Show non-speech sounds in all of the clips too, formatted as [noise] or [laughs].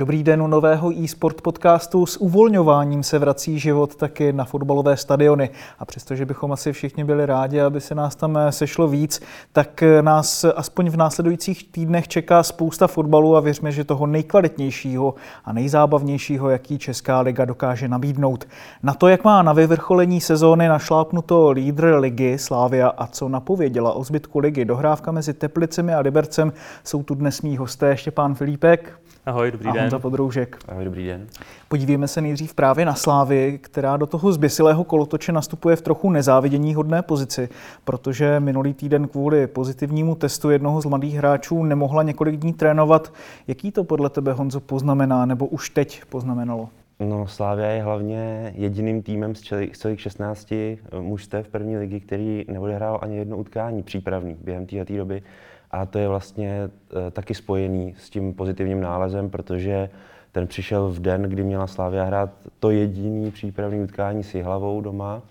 Dobrý den u nového e-sport podcastu. S uvolňováním se vrací život taky na fotbalové stadiony. A přestože bychom asi všichni byli rádi, aby se nás tam sešlo víc, tak nás aspoň v následujících týdnech čeká spousta fotbalu a věřme, že toho nejkvalitnějšího a nejzábavnějšího, jaký Česká liga dokáže nabídnout. Na to, jak má na vyvrcholení sezóny našlápnuto lídr ligy Slávia a co napověděla o zbytku ligy dohrávka mezi Teplicemi a Libercem, jsou tu dnes mý hosté Štěpán Filipek. Ahoj, dobrý a den. Honza Podroužek. Ahoj, dobrý den. Podívejme se nejdřív právě na Slávy, která do toho zběsilého kolotoče nastupuje v trochu nezávidění hodné pozici, protože minulý týden kvůli pozitivnímu testu jednoho z mladých hráčů nemohla několik dní trénovat. Jaký to podle tebe, Honzo, poznamená, nebo už teď poznamenalo? No, Slávia je hlavně jediným týmem z celých, z celých 16 mužstev první ligy, který neodehrál ani jedno utkání přípravný během této doby. A to je vlastně e, taky spojený s tím pozitivním nálezem, protože ten přišel v den, kdy měla Slávia hrát to jediný přípravný utkání s hlavou doma.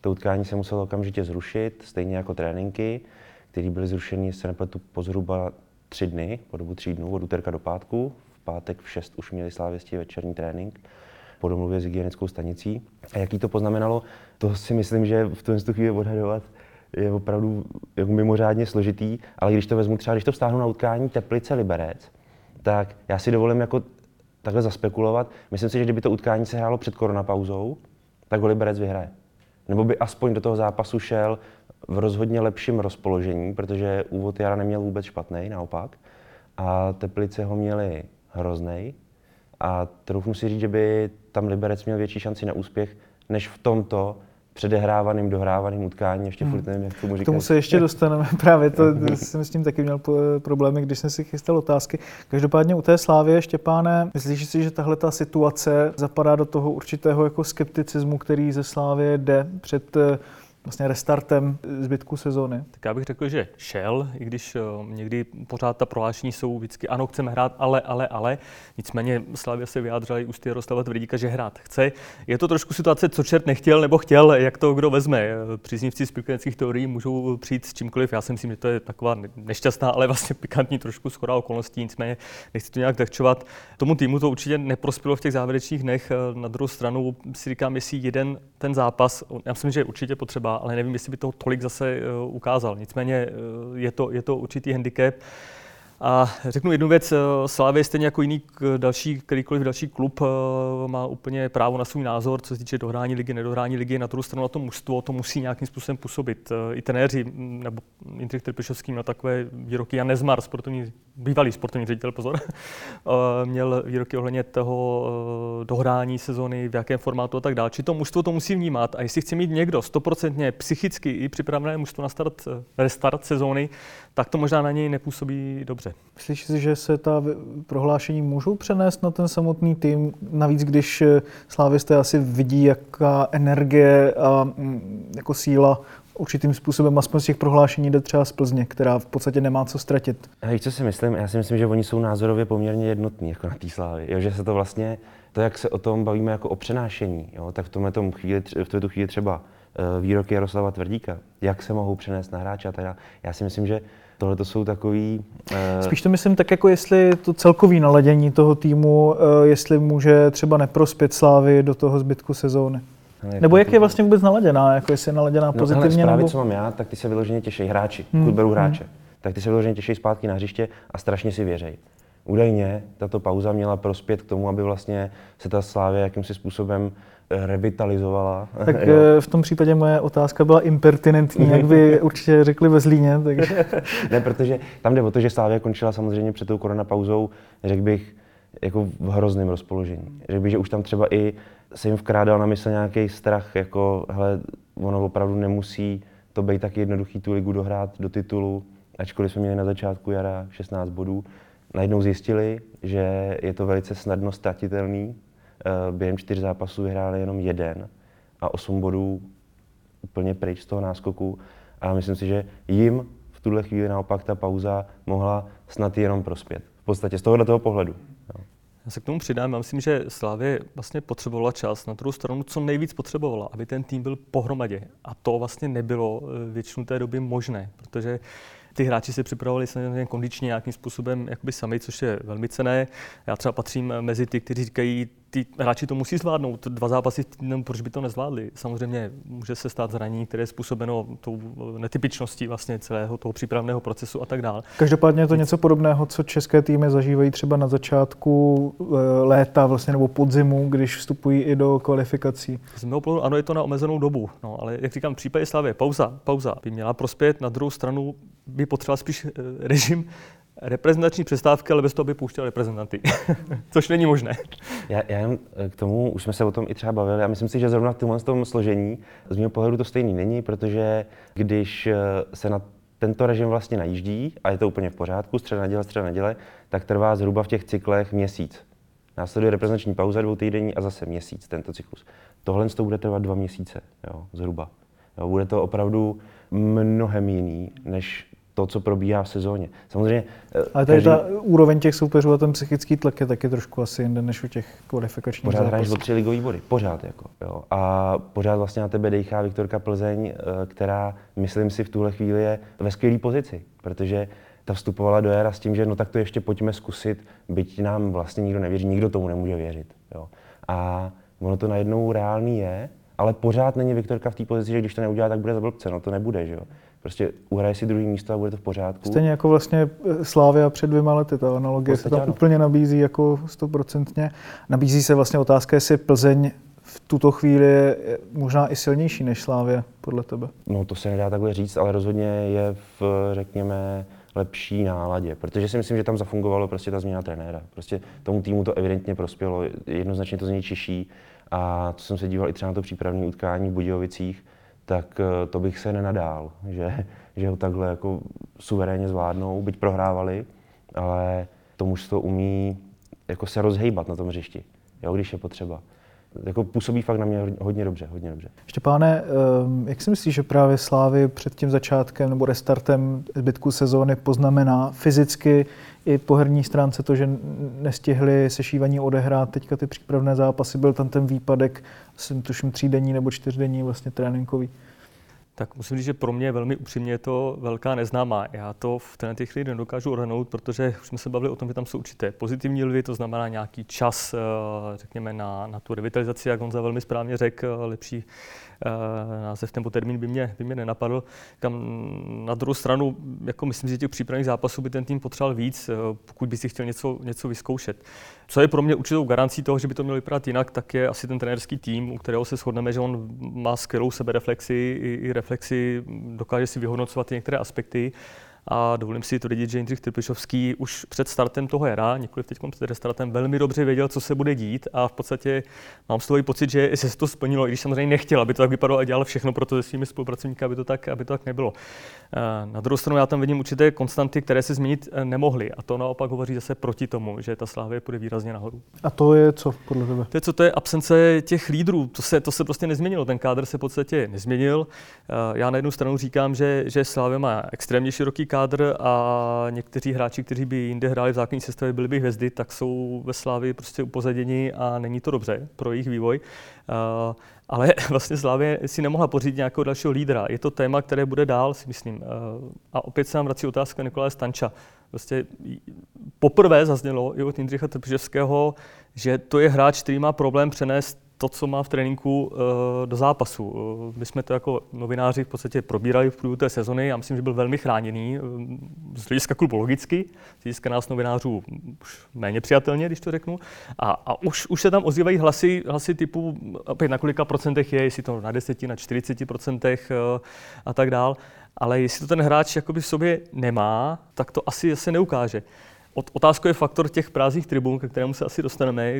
To utkání se muselo okamžitě zrušit, stejně jako tréninky, které byly zrušeny, se nepletu, po zhruba tři dny, po dobu tří dnů, od úterka do pátku. V pátek v 6 už měli Slávěstí večerní trénink po domluvě s hygienickou stanicí. A jaký to poznamenalo, to si myslím, že v tom chvíli odhadovat je opravdu jako mimořádně složitý, ale když to vezmu třeba, když to vztáhnu na utkání Teplice Liberec, tak já si dovolím jako takhle zaspekulovat. Myslím si, že kdyby to utkání se hrálo před koronapauzou, tak ho Liberec vyhraje. Nebo by aspoň do toho zápasu šel v rozhodně lepším rozpoložení, protože úvod jara neměl vůbec špatný, naopak. A Teplice ho měli hrozný. A troufnu si říct, že by tam Liberec měl větší šanci na úspěch, než v tomto předehrávaným, dohrávaným utkání, ještě hmm. furt nevím, jak tomu říkat. K tomu se ještě dostaneme, [laughs] právě to jsem s tím taky měl problémy, když jsem si chystal otázky. Každopádně u té Slávy, Štěpáne, myslíš si, že tahle ta situace zapadá do toho určitého jako skepticismu, který ze Slávy jde před vlastně restartem zbytku sezóny? Tak já bych řekl, že šel, i když uh, někdy pořád ta prohlášení jsou vždycky, ano, chceme hrát, ale, ale, ale. Nicméně Slavia se vyjádřila i ústy Jaroslava Tvrdíka, že hrát chce. Je to trošku situace, co čert nechtěl nebo chtěl, jak to kdo vezme. Příznivci spikantských teorií můžou přijít s čímkoliv. Já si myslím, že to je taková nešťastná, ale vlastně pikantní trošku schoda okolností. Nicméně nechci to nějak dehčovat. Tomu týmu to určitě neprospělo v těch závěrečných dnech. Na druhou stranu si říkám, jestli jeden ten zápas, já myslím, že je určitě potřeba, ale nevím, jestli by to tolik zase uh, ukázal. Nicméně uh, je, to, je to určitý handicap. A řeknu jednu věc, Slávě stejně jako jiný další, kterýkoliv další klub má úplně právo na svůj názor, co se týče dohrání ligy, nedohrání ligy. Na druhou stranu na to mužstvo to musí nějakým způsobem působit. I trenéři, nebo Jindřich Trpišovský měl takové výroky, Jan Nezmar, sportovní, bývalý sportovní ředitel, pozor, [laughs] měl výroky ohledně toho dohrání sezóny, v jakém formátu a tak dále. Či to mužstvo to musí vnímat a jestli chce mít někdo stoprocentně psychicky i připravené mužstvo na start, restart sezóny, tak to možná na něj nepůsobí dobře. Myslíš si, že se ta prohlášení můžou přenést na ten samotný tým? Navíc, když slávisté asi vidí, jaká energie a jako síla určitým způsobem, aspoň z těch prohlášení jde třeba z Plzně, která v podstatě nemá co ztratit. Hej, co si myslím? Já si myslím, že oni jsou názorově poměrně jednotní jako na té slávy. Jo, že se to vlastně, to, jak se o tom bavíme jako o přenášení, jo, tak v tomhle tom chvíli, v této chvíli třeba výroky Jaroslava Tvrdíka, jak se mohou přenést na hráče a teda. Já si myslím, že tohle to jsou takový... Uh... Spíš to myslím tak, jako jestli to celkový naladění toho týmu, uh, jestli může třeba neprospět Slávy do toho zbytku sezóny. Hele, nebo jak je vlastně vůbec naladěná, jako jestli je naladěná no, pozitivně? Hele, zprávy, nebo... co mám já, tak ty se vyloženě těší hráči, hmm. pokud beru hráče, hmm. tak ty se vyloženě těší zpátky na hřiště a strašně si věřej. Údajně tato pauza měla prospět k tomu, aby vlastně se ta Slávě jakýmsi způsobem revitalizovala. Tak [laughs] jo. v tom případě moje otázka byla impertinentní, jak by [laughs] určitě řekli ve Zlíně. Takže... [laughs] ne, protože tam jde o to, že Slávia končila samozřejmě před tou koronapauzou, řekl bych, jako v hrozném rozpoložení. Řekl bych, že už tam třeba i se jim vkrádal na mysl nějaký strach, jako hele, ono opravdu nemusí to být tak jednoduchý tu ligu dohrát do titulu, ačkoliv jsme měli na začátku jara 16 bodů. Najednou zjistili, že je to velice snadno ztratitelný, během čtyř zápasů vyhráli jenom jeden a osm bodů úplně pryč z toho náskoku a myslím si, že jim v tuhle chvíli naopak ta pauza mohla snad jenom prospět. V podstatě z tohohle toho pohledu. Já se k tomu přidám, já myslím, že Slávě vlastně potřebovala čas, na druhou stranu co nejvíc potřebovala, aby ten tým byl pohromadě. A to vlastně nebylo eh, většinu té doby možné, protože ty hráči se připravovali samozřejmě kondičně nějakým způsobem jakoby sami, což je velmi cené. Já třeba patřím mezi ty, kteří říkají, ty hráči to musí zvládnout. Dva zápasy týdnem, proč by to nezvládli? Samozřejmě může se stát zranění, které je způsobeno tou netypičností vlastně celého toho přípravného procesu a tak dále. Každopádně je to něco podobného, co české týmy zažívají třeba na začátku eh, léta vlastně, nebo podzimu, když vstupují i do kvalifikací. Z mého pohledu ano, je to na omezenou dobu, no, ale jak říkám, v případě Slavy pauza, pauza by měla prospět, na druhou stranu by potřeboval spíš eh, režim reprezentační přestávky, ale bez toho by pouštěl reprezentanty, [laughs] což není možné. Já, já jen eh, k tomu, už jsme se o tom i třeba bavili, a myslím si, že zrovna v tomhle tom složení z mého pohledu to stejný není, protože když eh, se na tento režim vlastně najíždí a je to úplně v pořádku, středa neděle, středa neděle, tak trvá zhruba v těch cyklech měsíc. Následuje reprezentační pauza dvou týdenní a zase měsíc tento cyklus. Tohle to bude trvat dva měsíce, jo, zhruba. Jo, bude to opravdu mnohem jiný, než to, co probíhá v sezóně. Samozřejmě. Eh, Ale tady každý... ta úroveň těch soupeřů a ten psychický tlak je taky trošku asi jinde než u těch kvalifikačních Pořád hraješ o tři ligový body, pořád jako, jo. A pořád vlastně na tebe dejchá Viktorka Plzeň, eh, která, myslím si, v tuhle chvíli je ve skvělé pozici, protože ta vstupovala do éra s tím, že no tak to ještě pojďme zkusit, byť nám vlastně nikdo nevěří, nikdo tomu nemůže věřit. Jo. A ono to najednou reálný je, ale pořád není Viktorka v té pozici, že když to neudělá, tak bude za blbce. No to nebude, že jo. Prostě uhraje si druhý místo a bude to v pořádku. Stejně jako vlastně eh, Slávia před dvěma lety, ta analogie se tam ano. úplně nabízí jako stoprocentně. Nabízí se vlastně otázka, jestli Plzeň v tuto chvíli je možná i silnější než Slávě, podle tebe. No to se nedá takhle říct, ale rozhodně je v, řekněme, lepší náladě, protože si myslím, že tam zafungovalo prostě ta změna trenéra. Prostě tomu týmu to evidentně prospělo, jednoznačně to z něj čiší a co jsem se díval i třeba na to přípravné utkání v Budějovicích, tak eh, to bych se nenadál, že, že ho takhle jako suverénně zvládnou, byť prohrávali, ale to mužstvo umí jako se rozhejbat na tom hřišti, jo, když je potřeba. Jako působí fakt na mě hodně dobře, hodně dobře. Štěpáne, ehm, jak si myslíš, že právě Slávy před tím začátkem nebo restartem zbytku sezóny poznamená fyzicky i po herní stránce to, že nestihli sešívaní odehrát teďka ty přípravné zápasy, byl tam ten výpadek, jsem tuším třídenní nebo čtyřdenní vlastně tréninkový. Tak musím říct, že pro mě velmi upřímně je to velká neznámá. Já to v této chvíli nedokážu odhadnout, protože už jsme se bavili o tom, že tam jsou určité pozitivní lvy, to znamená nějaký čas, eh, řekněme, na, na tu revitalizaci, jak Honza velmi správně řekl, lepší název nebo termín by mě, by mě nenapadl. Kam na druhou stranu, jako myslím, že těch přípravných zápasů by ten tým potřeboval víc, eh, pokud by si chtěl něco, něco vyzkoušet. Co je pro mě určitou garancí toho, že by to mělo vypadat jinak, tak je asi ten trenérský tým, u kterého se shodneme, že on má skvělou sebereflexi i, i reflexi, dokáže si vyhodnocovat některé aspekty a dovolím si říct, že Jindřich Trpišovský už před startem toho jara, nikoli teď před restartem, velmi dobře věděl, co se bude dít a v podstatě mám z toho pocit, že se to splnilo, i když samozřejmě nechtěl, aby to tak vypadalo a dělal všechno pro to se svými spolupracovníky, aby to tak, aby to tak nebylo. Eh, na druhou stranu já tam vidím určité konstanty, které se změnit eh, nemohly a to naopak hovoří zase proti tomu, že ta slávě půjde výrazně nahoru. A to je co podle tebe? To je co, to je absence těch lídrů, to se, to se prostě nezměnilo, ten kádr se v podstatě nezměnil. Eh, já na jednu stranu říkám, že, že Slávě má extrémně široký kádr a někteří hráči, kteří by jinde hráli v základní sestavě, byli by hvězdy, tak jsou ve Slávě prostě upozaděni a není to dobře pro jejich vývoj. Ale [laughs] vlastně Slávě si nemohla pořídit nějakého dalšího lídra. Je to téma, které bude dál, si myslím. Uh, a opět se nám vrací otázka Nikolaje Stanča. Prostě poprvé zaznělo i od Jindřicha Trpiševského, že to je hráč, který má problém přenést to, co má v tréninku eh, do zápasu. Eh, my jsme to jako novináři v podstatě probírali v průběhu té sezony. Já myslím, že byl velmi chráněný eh, z hlediska klubu logicky, z hlediska nás novinářů už méně přijatelně, když to řeknu. A, a už, už se tam ozývají hlasy, hlasy typu, opět na kolika procentech je, jestli to na 10, na 40 procentech a tak dál. Ale jestli to ten hráč jakoby v sobě nemá, tak to asi se neukáže. Otázka je faktor těch prázdných tribun, ke kterému se asi dostaneme.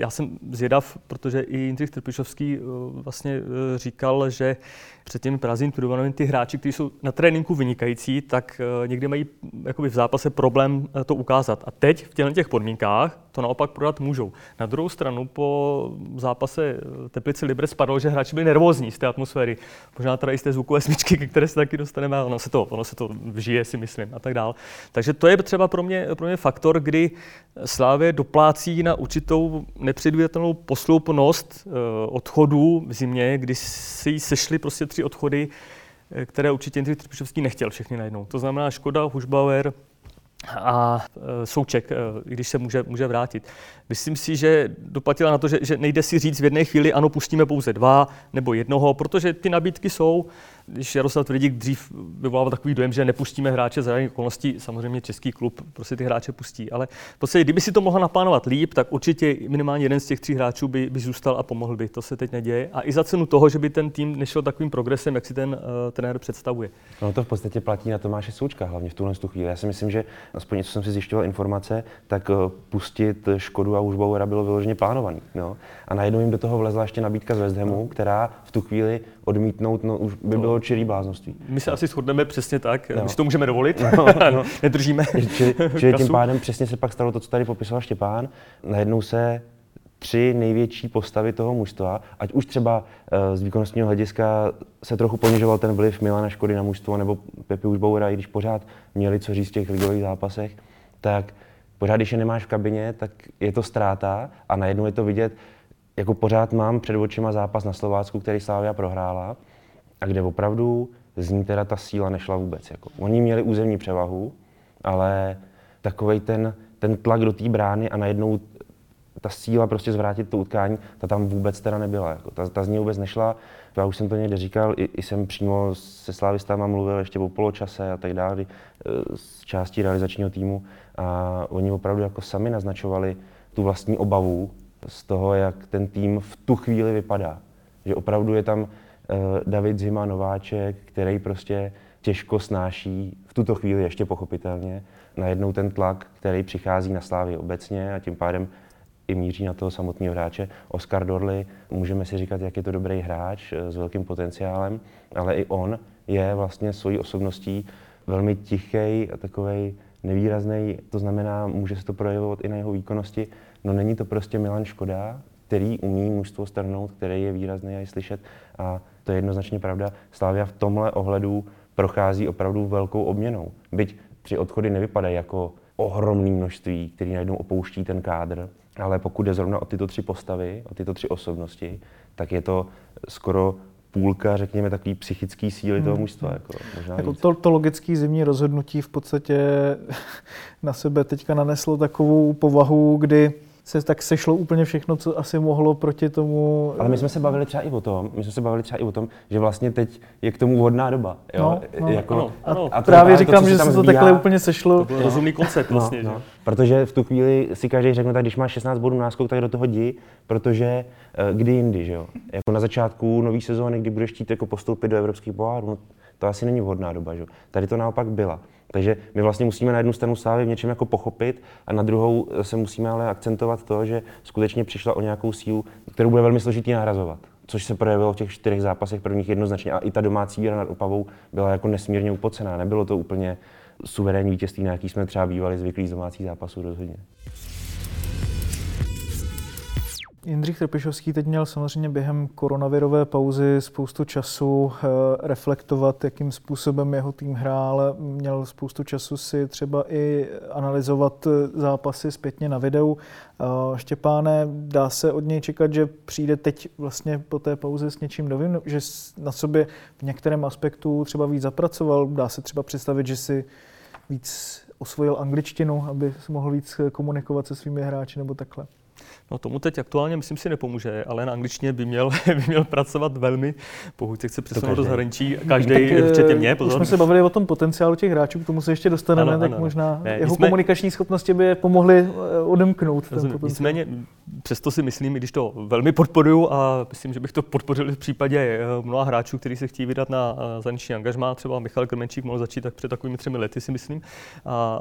já jsem zvědav, protože i Jindřich Trpišovský vlastně říkal, že před těmi prázdnými turnamentami ty hráči, kteří jsou na tréninku vynikající, tak někdy mají jakoby v zápase problém to ukázat. A teď v těchto těch podmínkách to naopak prodat můžou. Na druhou stranu po zápase Teplice Liberec spadlo, že hráči byli nervózní z té atmosféry. Možná teda i z té zvukové smyčky, ke které se taky dostaneme, ono se to, ono se to vžije, si myslím, a tak dál. Takže to je třeba pro mě, pro mě faktor, kdy Slávě doplácí na určitou nepředvídatelnou posloupnost eh, odchodů v zimě, kdy si sešly prostě tři odchody, eh, které určitě Jindřich Trpišovský nechtěl všechny najednou. To znamená Škoda, Hušbauer, a e, Souček, když se může, může vrátit. Myslím si, že doplatila na to, že, že nejde si říct v jedné chvíli, ano, pustíme pouze dva nebo jednoho, protože ty nabídky jsou když Jaroslav Tvrdík dřív vyvolával takový dojem, že nepustíme hráče za okolností, samozřejmě český klub prostě ty hráče pustí, ale v podstatě, kdyby si to mohla naplánovat líp, tak určitě minimálně jeden z těch tří hráčů by, by zůstal a pomohl by. To se teď neděje. A i za cenu toho, že by ten tým nešel takovým progresem, jak si ten uh, trenér představuje. No to v podstatě platí na Tomáše Součka, hlavně v tuhle chvíli. Já si myslím, že aspoň co jsem si zjišťoval informace, tak uh, pustit Škodu a Užbauera bylo vyloženě plánovaný. No. A najednou jim do toho vlezla ještě nabídka z West Hamu, která v tu chvíli odmítnout, no už by bylo čirý bláznoství. My se no. asi shodneme přesně tak, no. my si to můžeme dovolit, [laughs] no, no. [laughs] nedržíme čili, čili tím pádem přesně se pak stalo to, co tady popisoval Štěpán, najednou se tři největší postavy toho mužstva, ať už třeba uh, z výkonnostního hlediska se trochu ponižoval ten vliv Milana Škody na mužstvo, nebo Pepi Užboura, i když pořád měli co říct v těch ligových zápasech, tak pořád, když je nemáš v kabině, tak je to ztráta a najednou je to vidět, jako pořád mám před očima zápas na Slovácku, který Slávia prohrála a kde opravdu z ní teda ta síla nešla vůbec. Jako. Oni měli územní převahu, ale takový ten, ten tlak do té brány a najednou ta síla prostě zvrátit to utkání, ta tam vůbec teda nebyla. Jako. Ta, ta z ní vůbec nešla. Já už jsem to někde říkal, i, i jsem přímo se Slávistama mluvil ještě o poločase a tak dále, z části realizačního týmu a oni opravdu jako sami naznačovali tu vlastní obavu z toho, jak ten tým v tu chvíli vypadá. Že opravdu je tam uh, David Zima Nováček, který prostě těžko snáší, v tuto chvíli ještě pochopitelně, najednou ten tlak, který přichází na Slávy obecně a tím pádem i míří na toho samotného hráče. Oscar Dorley, můžeme si říkat, jak je to dobrý hráč eh, s velkým potenciálem, ale i on je vlastně svojí osobností velmi tichý a takový nevýrazný, to znamená, může se to projevovat i na jeho výkonnosti. No není to prostě Milan Škoda, který umí mužstvo strnout, který je výrazný a je slyšet. A to je jednoznačně pravda. Slávia v tomhle ohledu prochází opravdu velkou obměnou. Byť tři odchody nevypadají jako ohromné množství, který najednou opouští ten kádr, ale pokud jde zrovna o tyto tři postavy, o tyto tři osobnosti, tak je to skoro půlka, řekněme, takový psychický síly toho hmm. mužstva. Jako, možná jako to, to logické zimní rozhodnutí v podstatě [laughs] na sebe teďka naneslo takovou povahu, kdy se tak sešlo úplně všechno, co asi mohlo proti tomu. Ale my jsme se bavili třeba i o tom, my jsme se bavili třeba i o tom, že vlastně teď je k tomu vhodná doba. Jo? No, no, jako, ano, ano. A, a právě to, říkám, to, že se to takhle úplně sešlo. To byl rozumný koncept no, vlastně. No, no. Protože v tu chvíli si každý řekne, tak když máš 16 bodů náskok, tak do toho jdi, protože uh, kdy jindy, že jo? Jako na začátku nové sezóny, kdy budeš chtít jako postoupit do evropských pohárů, no, to asi není vhodná doba, že? Tady to naopak byla. Takže my vlastně musíme na jednu stranu Slávy v něčem jako pochopit a na druhou se musíme ale akcentovat to, že skutečně přišla o nějakou sílu, kterou bude velmi složitý nahrazovat. Což se projevilo v těch čtyřech zápasech prvních jednoznačně. A i ta domácí hra nad Opavou byla jako nesmírně upocená. Nebylo to úplně suverénní vítězství, na jaký jsme třeba bývali zvyklí z domácích zápasů rozhodně. Jindřich Trpišovský teď měl samozřejmě během koronavirové pauzy spoustu času eh, reflektovat, jakým způsobem jeho tým hrál. Měl spoustu času si třeba i analyzovat eh, zápasy zpětně na videu. Eh, Štěpáne, dá se od něj čekat, že přijde teď vlastně po té pauze s něčím novým, že na sobě v některém aspektu třeba víc zapracoval. Dá se třeba představit, že si víc osvojil angličtinu, aby mohl víc komunikovat se svými hráči nebo takhle. No tomu teď aktuálně myslím si nepomůže, ale na angličtině by měl, [laughs] by měl pracovat velmi, pokud se chce přesunout do zahraničí, každý, tak, včetně mě. Pozor. Už jsme se bavili o tom potenciálu těch hráčů, k tomu se ještě dostaneme, ano, tak ano, možná ne, jeho jsme, komunikační schopnosti by je pomohly eh, odemknout. Nicméně přesto si myslím, i když to velmi podporuju a myslím, že bych to podpořil v případě eh, mnoha hráčů, kteří se chtějí vydat na zahraniční angažmá, třeba Michal Krmenčík mohl začít tak před takovými třemi lety, si myslím, a,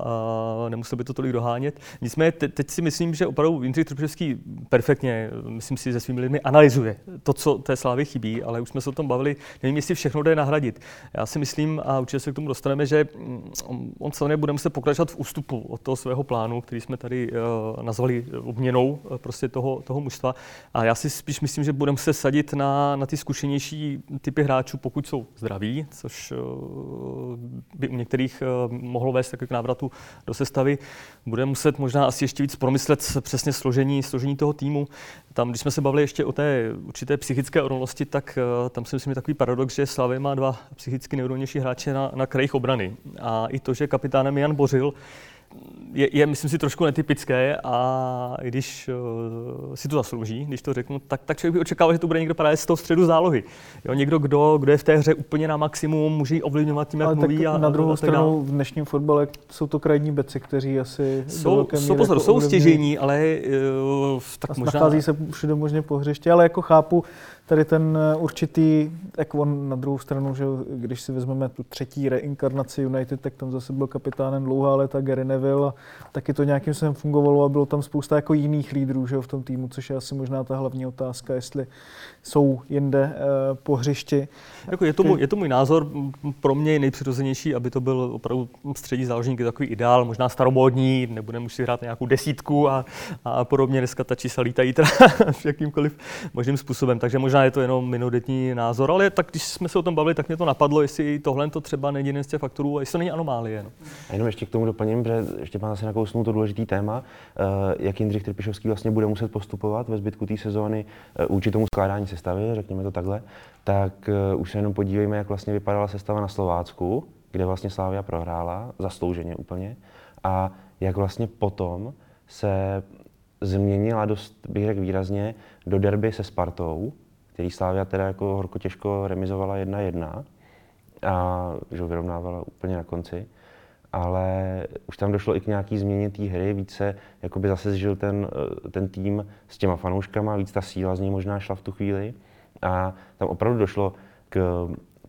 a nemusel by to tolik dohánět. Nicméně te, teď si myslím, že opravdu Jindřich Trpišovský perfektně, myslím si, se svými lidmi analyzuje to, co té slávy chybí, ale už jsme se o tom bavili, nevím, jestli všechno jde nahradit. Já si myslím, a určitě se k tomu dostaneme, že mm, on celé bude muset pokračovat v ústupu od toho svého plánu, který jsme tady uh, nazvali obměnou prostě toho, toho mužstva. A já si spíš myslím, že budeme se sadit na, na ty zkušenější typy hráčů, pokud jsou zdraví, což uh, by u některých uh, mohlo vést k návratu do sestavy. Bude muset možná asi ještě víc promyslet přesně složení, složení toho týmu. Tam, když jsme se bavili ještě o té určité psychické odolnosti, tak uh, tam si myslím, že takový paradox, že Slavě má dva psychicky nejodolnější hráče na, na krajích obrany. A i to, že kapitánem Jan Bořil, je, je, myslím si, trošku netypické a i když uh, si to zaslouží, když to řeknu, tak, tak člověk by očekával, že to bude někdo právě z toho středu zálohy. Jo, někdo, kdo, kdo je v té hře úplně na maximum, může ji ovlivňovat tím, jak Ale mluví. Tak a, na druhou a stranu v dnešním fotbale jsou to krajní beci, kteří asi jsou, jsou, pozor, jsou stěžení, ale uh, tak možná... Nachází se všude možně po hřiště, ale jako chápu, tady ten eh, určitý, jak on na druhou stranu, že když si vezmeme tu třetí reinkarnaci United, tak tam zase byl kapitánem dlouhá léta Gary Neville a taky to nějakým způsobem fungovalo a bylo tam spousta jako jiných lídrů že, v tom týmu, což je asi možná ta hlavní otázka, jestli jsou jinde uh, po hřišti. Jako je, to můj, je to můj názor, pro mě je nejpřirozenější, aby to byl opravdu střední záložník, takový ideál, možná staromódní, nebudeme už si hrát nějakou desítku a, a podobně, dneska ta čísla lítají teda [laughs] jakýmkoliv možným způsobem, takže možná je to jenom minoritní názor, ale tak když jsme se o tom bavili, tak mě to napadlo, jestli tohle to třeba není jeden z těch faktorů, a jestli to není anomálie. No. A jenom ještě k tomu doplním, že ještě pán se nakousnul to důležitý téma, eh, jak Jindřich Trpišovský vlastně bude muset postupovat ve zbytku té sezóny eh, vůči tomu skládání sestavy, řekněme to takhle, tak eh, už se jenom podívejme, jak vlastně vypadala sestava na Slovácku, kde vlastně Slávia prohrála, zaslouženě úplně, a jak vlastně potom se změnila dost, bych řekl výrazně, do derby se Spartou, který Slávia teda jako horko těžko remizovala 1-1 a že vyrovnávala úplně na konci. Ale už tam došlo i k nějaký změně té hry, více jakoby zase zžil ten, eh, ten tým s těma fanouškama, víc ta síla z něj možná šla v tu chvíli. A tam opravdu došlo k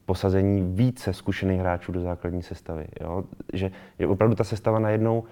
posazení více zkušených hráčů do základní sestavy. Jo? Že, že opravdu ta sestava najednou,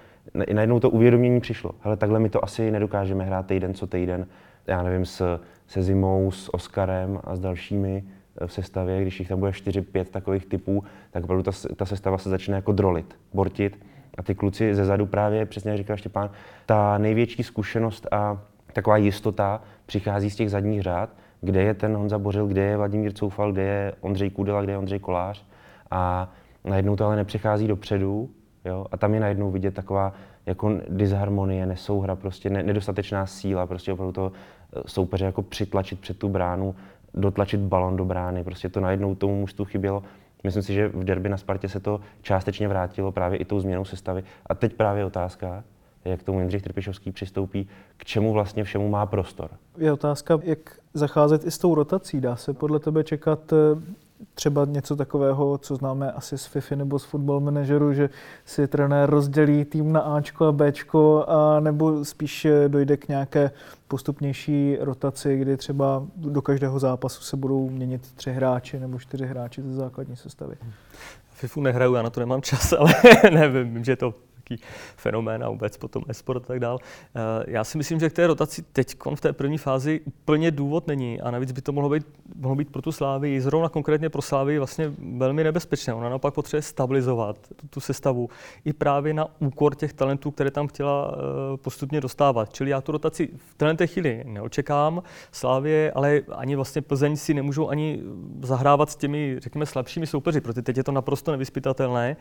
najednou to uvědomění přišlo. Ale takhle my to asi nedokážeme hrát týden co týden, já nevím, s, se Zimou, s Oskarem a s dalšími eh, v sestavě, když jich tam bude 4-5 takových typů, tak opravdu ta, ta sestava se začne jako drolit, bortit. A ty kluci ze zadu právě, přesně jak říkal Štěpán, ta největší zkušenost a taková jistota přichází z těch zadních řád, kde je ten Honza Bořil, kde je Vladimír Coufal, kde je Ondřej Kudela, kde je Ondřej Kolář. A najednou to ale nepřichází dopředu, jo? a tam je najednou vidět taková jako disharmonie, nesouhra, prostě nedostatečná síla, prostě opravdu to eh, soupeře jako přitlačit před tu bránu, dotlačit balon do brány, prostě to najednou tomu mužstvu chybělo. Myslím si, že v derby na Spartě se to částečně vrátilo právě i tou změnou sestavy. A teď právě otázka, jak tomu Jindřich Trpišovský přistoupí, k čemu vlastně všemu má prostor. Je otázka, jak zacházet i s tou rotací. Dá se podle tebe čekat eh, třeba něco takového, co známe asi z FIFA nebo z football manageru, že si trenér rozdělí tým na Ačko a Bčko, a nebo spíš dojde k nějaké postupnější rotaci, kdy třeba do každého zápasu se budou měnit tři hráči nebo čtyři hráči ze základní sestavy. FIFU nehraju, já na to nemám čas, ale [laughs] nevím, vím, že to velký fenomén a vůbec potom esport a tak dál. Eh, já si myslím, že k té rotaci teď v té první fázi úplně důvod není a navíc by to mohlo být, mohlo být pro tu Slávy, zrovna konkrétně pro Slávy vlastně velmi nebezpečné. Ona naopak potřebuje stabilizovat tu, tu sestavu i právě na úkor těch talentů, které tam chtěla eh, postupně dostávat. Čili já tu rotaci v této chvíli neočekám. Slávě, ale ani vlastně Plzeň si nemůžou ani zahrávat s těmi, řekněme, slabšími soupeři, protože teď je to naprosto nevyspytatelné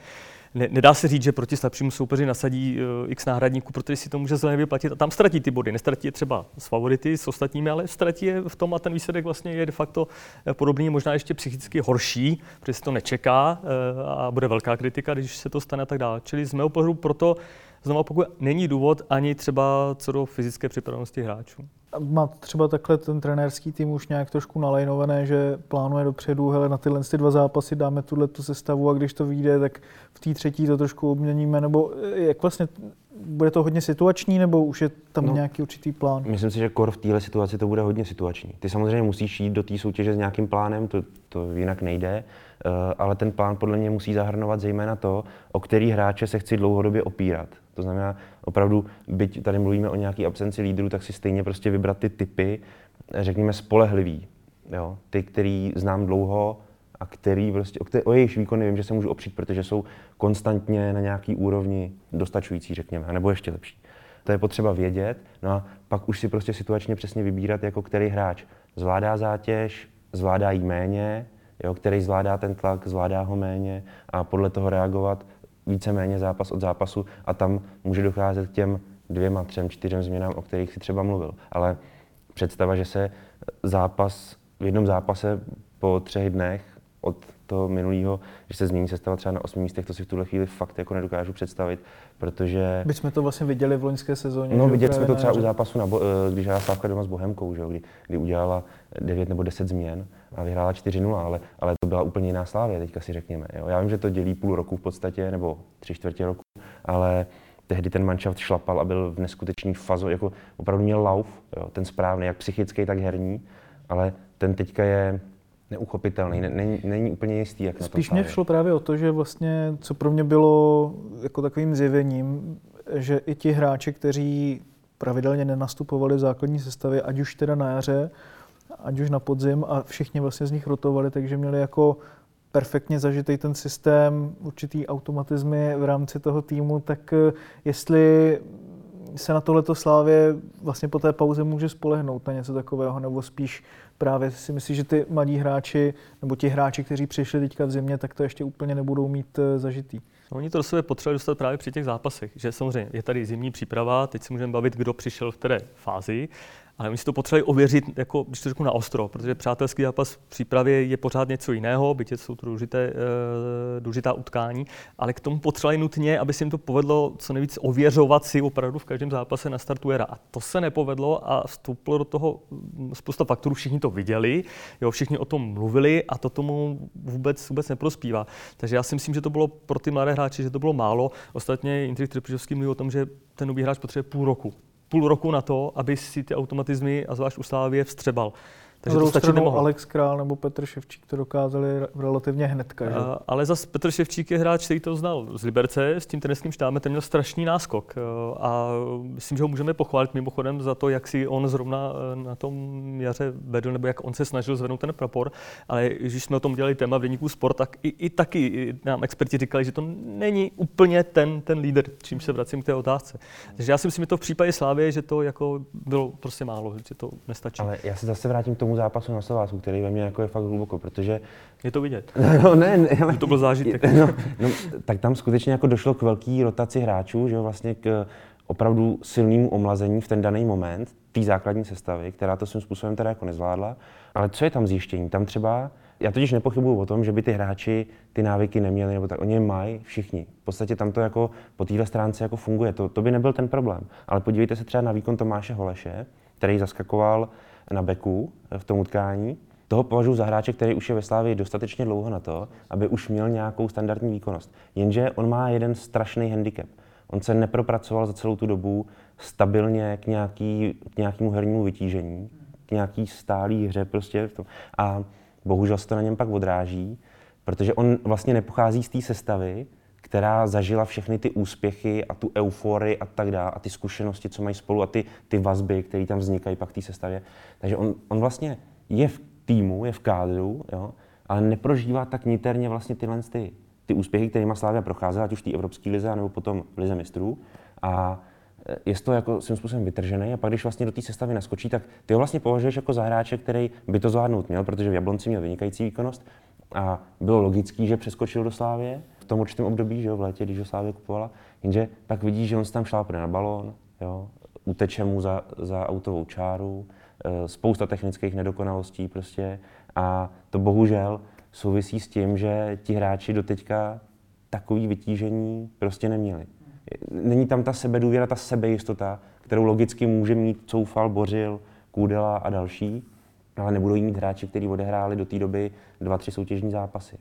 ne, nedá se říct, že proti slabšímu soupeři nasadí uh, x náhradníků, protože si to může zle vyplatit a tam ztratí ty body. Nestratí je třeba s favority, s ostatními, ale ztratí je v tom a ten výsledek vlastně je de facto eh, podobný, možná ještě psychicky horší, protože se to nečeká uh, a bude velká kritika, když se to stane a tak dále. Čili z mého pohledu proto znovu pokud není důvod ani třeba co do fyzické připravenosti hráčů. Má třeba takhle ten trenérský tým už nějak trošku nalajnované, že plánuje dopředu, hele, na tyhle ty dva zápasy dáme tuhle tu sestavu a když to vyjde, tak v té třetí to trošku obměníme, nebo jak vlastně bude to hodně situační, nebo už je tam no, nějaký určitý plán? Myslím si, že kor v téhle situaci to bude hodně situační. Ty samozřejmě musíš jít do té soutěže s nějakým plánem, to, to jinak nejde, uh, ale ten plán podle mě musí zahrnovat zejména to, o který hráče se chci dlouhodobě opírat. To znamená, opravdu, byť tady mluvíme o nějaké absenci lídrů, tak si stejně prostě vybrat ty typy, řekněme, spolehlivý. Jo? Ty, který znám dlouho, a který prostě, o, který, o jejich výkony vím, že se můžu opřít, protože jsou konstantně na nějaký úrovni dostačující, řekněme, nebo ještě lepší. To je potřeba vědět, no a pak už si prostě situačně přesně vybírat, jako který hráč zvládá zátěž, zvládá jí méně, jo, který zvládá ten tlak, zvládá ho méně a podle toho reagovat víceméně zápas od zápasu a tam může docházet k těm dvěma, třem, čtyřem změnám, o kterých si třeba mluvil. Ale představa, že se zápas v jednom zápase po třech dnech od toho minulého, že se změní sestava třeba na osmi místech, to si v tuhle chvíli fakt jako nedokážu představit, protože... Byť jsme to vlastně viděli v loňské sezóně. No, viděli jsme to třeba u zápasu, na, eh, když hrála Sávka doma s Bohemkou, že, kdy, kdy udělala 9 nebo 10 změn a vyhrála 4-0, ale, ale to byla úplně jiná slávě, teďka si řekněme. Jo. Já vím, že to dělí půl roku v podstatě, nebo tři čtvrtě roku, ale tehdy ten manšaft šlapal a byl v neskutečný fazo, jako opravdu měl lauf, jo, ten správný, jak psychický, tak herní, ale ten teďka je neuchopitelný, není, není úplně jistý, jak Spíš na to Spíš mě šlo právě o to, že vlastně, co pro mě bylo jako takovým zjevením, že i ti hráči, kteří pravidelně nenastupovali v základní sestavě, ať už teda na jaře, ať už na podzim a všichni vlastně z nich rotovali, takže měli jako perfektně zažitý ten systém, určitý automatizmy v rámci toho týmu, tak eh, jestli se na tohleto Slávě vlastně po té pauze může spolehnout na něco takového, nebo spíš právě si myslíš, že ty mladí hráči, nebo ti hráči, kteří přišli teďka v zimě, tak to ještě úplně nebudou mít eh, zažitý? Oni to do sebe potřebovali dostat právě při těch zápasech, že samozřejmě je tady zimní příprava, teď si můžeme bavit, kdo přišel v které fázi, ale oni si to potřebovali ověřit, jako, když to řeknu na ostro, protože přátelský zápas v přípravě je pořád něco jiného, byť jsou to důležité, e, důležitá utkání, ale k tomu potřebovali nutně, aby se jim to povedlo co nejvíc ověřovat si opravdu v každém zápase na startu era. A to se nepovedlo a vstoupilo do toho spousta faktorů, všichni to viděli, jo, všichni o tom mluvili a to tomu vůbec, vůbec neprospívá. Takže já si myslím, že to bylo pro ty mladé hráči, že to bylo málo. Ostatně Jindřich Trpišovský mluví o tom, že ten nový hráč potřebuje půl roku půl roku na to, aby si ty automatizmy, a zvlášť u Slávě, vstřebal. Takže to stačí nemohlo. Alex Král nebo Petr Ševčík to dokázali relativně hnedka. Že? Uh, ale zase Petr Ševčík je hráč, který to znal z Liberce, s tím tenisním štábem, ten měl strašný náskok. Uh, a myslím, že ho můžeme pochválit mimochodem za to, jak si on zrovna uh, na tom jaře vedl, nebo jak on se snažil zvednout ten prapor. Ale když jsme o tom dělali téma v deníku sport, tak i, i taky nám experti říkali, že to není úplně ten, ten líder, čím se vracím k té otázce. Takže já si myslím, že to v případě Slávy, že to jako bylo prostě málo, že to nestačí. Ale já se zase vrátím k tomu zápasu na Slovácku, který ve mně jako je fakt hluboko, protože... Je to vidět. [laughs] No ne, ne ale... To byl zážitek. [laughs] No, no, tak tam skutečně jako došlo k velké rotaci hráčů, že vlastně k opravdu silnému omlazení v ten daný moment té základní sestavy, která to svým způsobem teda jako nezvládla. Ale co je tam zjištění? Tam třeba, já totiž nepochybuju o tom, že by ty hráči ty návyky neměli, nebo tak, oni je mají všichni. V podstatě tam to jako po téhle stránce jako funguje, to, to by nebyl ten problém. Ale podívejte se třeba na výkon Tomáše Holeše, který zaskakoval na beku v tom utkání. Toho považuji za hráče, který už je ve Slávii dostatečně dlouho na to, aby už měl nějakou standardní výkonnost. Jenže on má jeden strašný handicap. On se nepropracoval za celou tu dobu stabilně k, nějaký, k nějakému hernímu vytížení, k nějaký stálý hře prostě. V tom. A bohužel se to na něm pak odráží, protože on vlastně nepochází z té sestavy, která zažila všechny ty úspěchy a tu euforii a tak dále a ty zkušenosti, co mají spolu a ty, ty vazby, které tam vznikají pak v té sestavě. Takže on, on vlastně je v týmu, je v kádru, jo, ale neprožívá tak niterně vlastně tyhle ty, ty úspěchy, kterými Slávia procházela, ať už té Evropské lize, nebo potom lize mistrů. A e, je to jako svým způsobem vytržený a pak když vlastně do té sestavy naskočí, tak ty ho vlastně považuješ jako za hráče, který by to zvládnout měl, protože v Jablonci měl vynikající výkonnost a bylo logický, že přeskočil do Slávie tom určitém období, že jo, v létě, když ho Slávě kupovala, jenže pak vidí, že on se tam šlápne na balón, jo, uteče mu za, za autovou čáru, e, spousta technických nedokonalostí prostě. A to bohužel souvisí s tím, že ti hráči doteďka takový vytížení prostě neměli. Není tam ta sebedůvěra, ta sebejistota, kterou logicky může mít Coufal, Bořil, Kůdela a další, ale nebudou jí mít hráči, kteří odehráli do té doby dva, tři soutěžní zápasy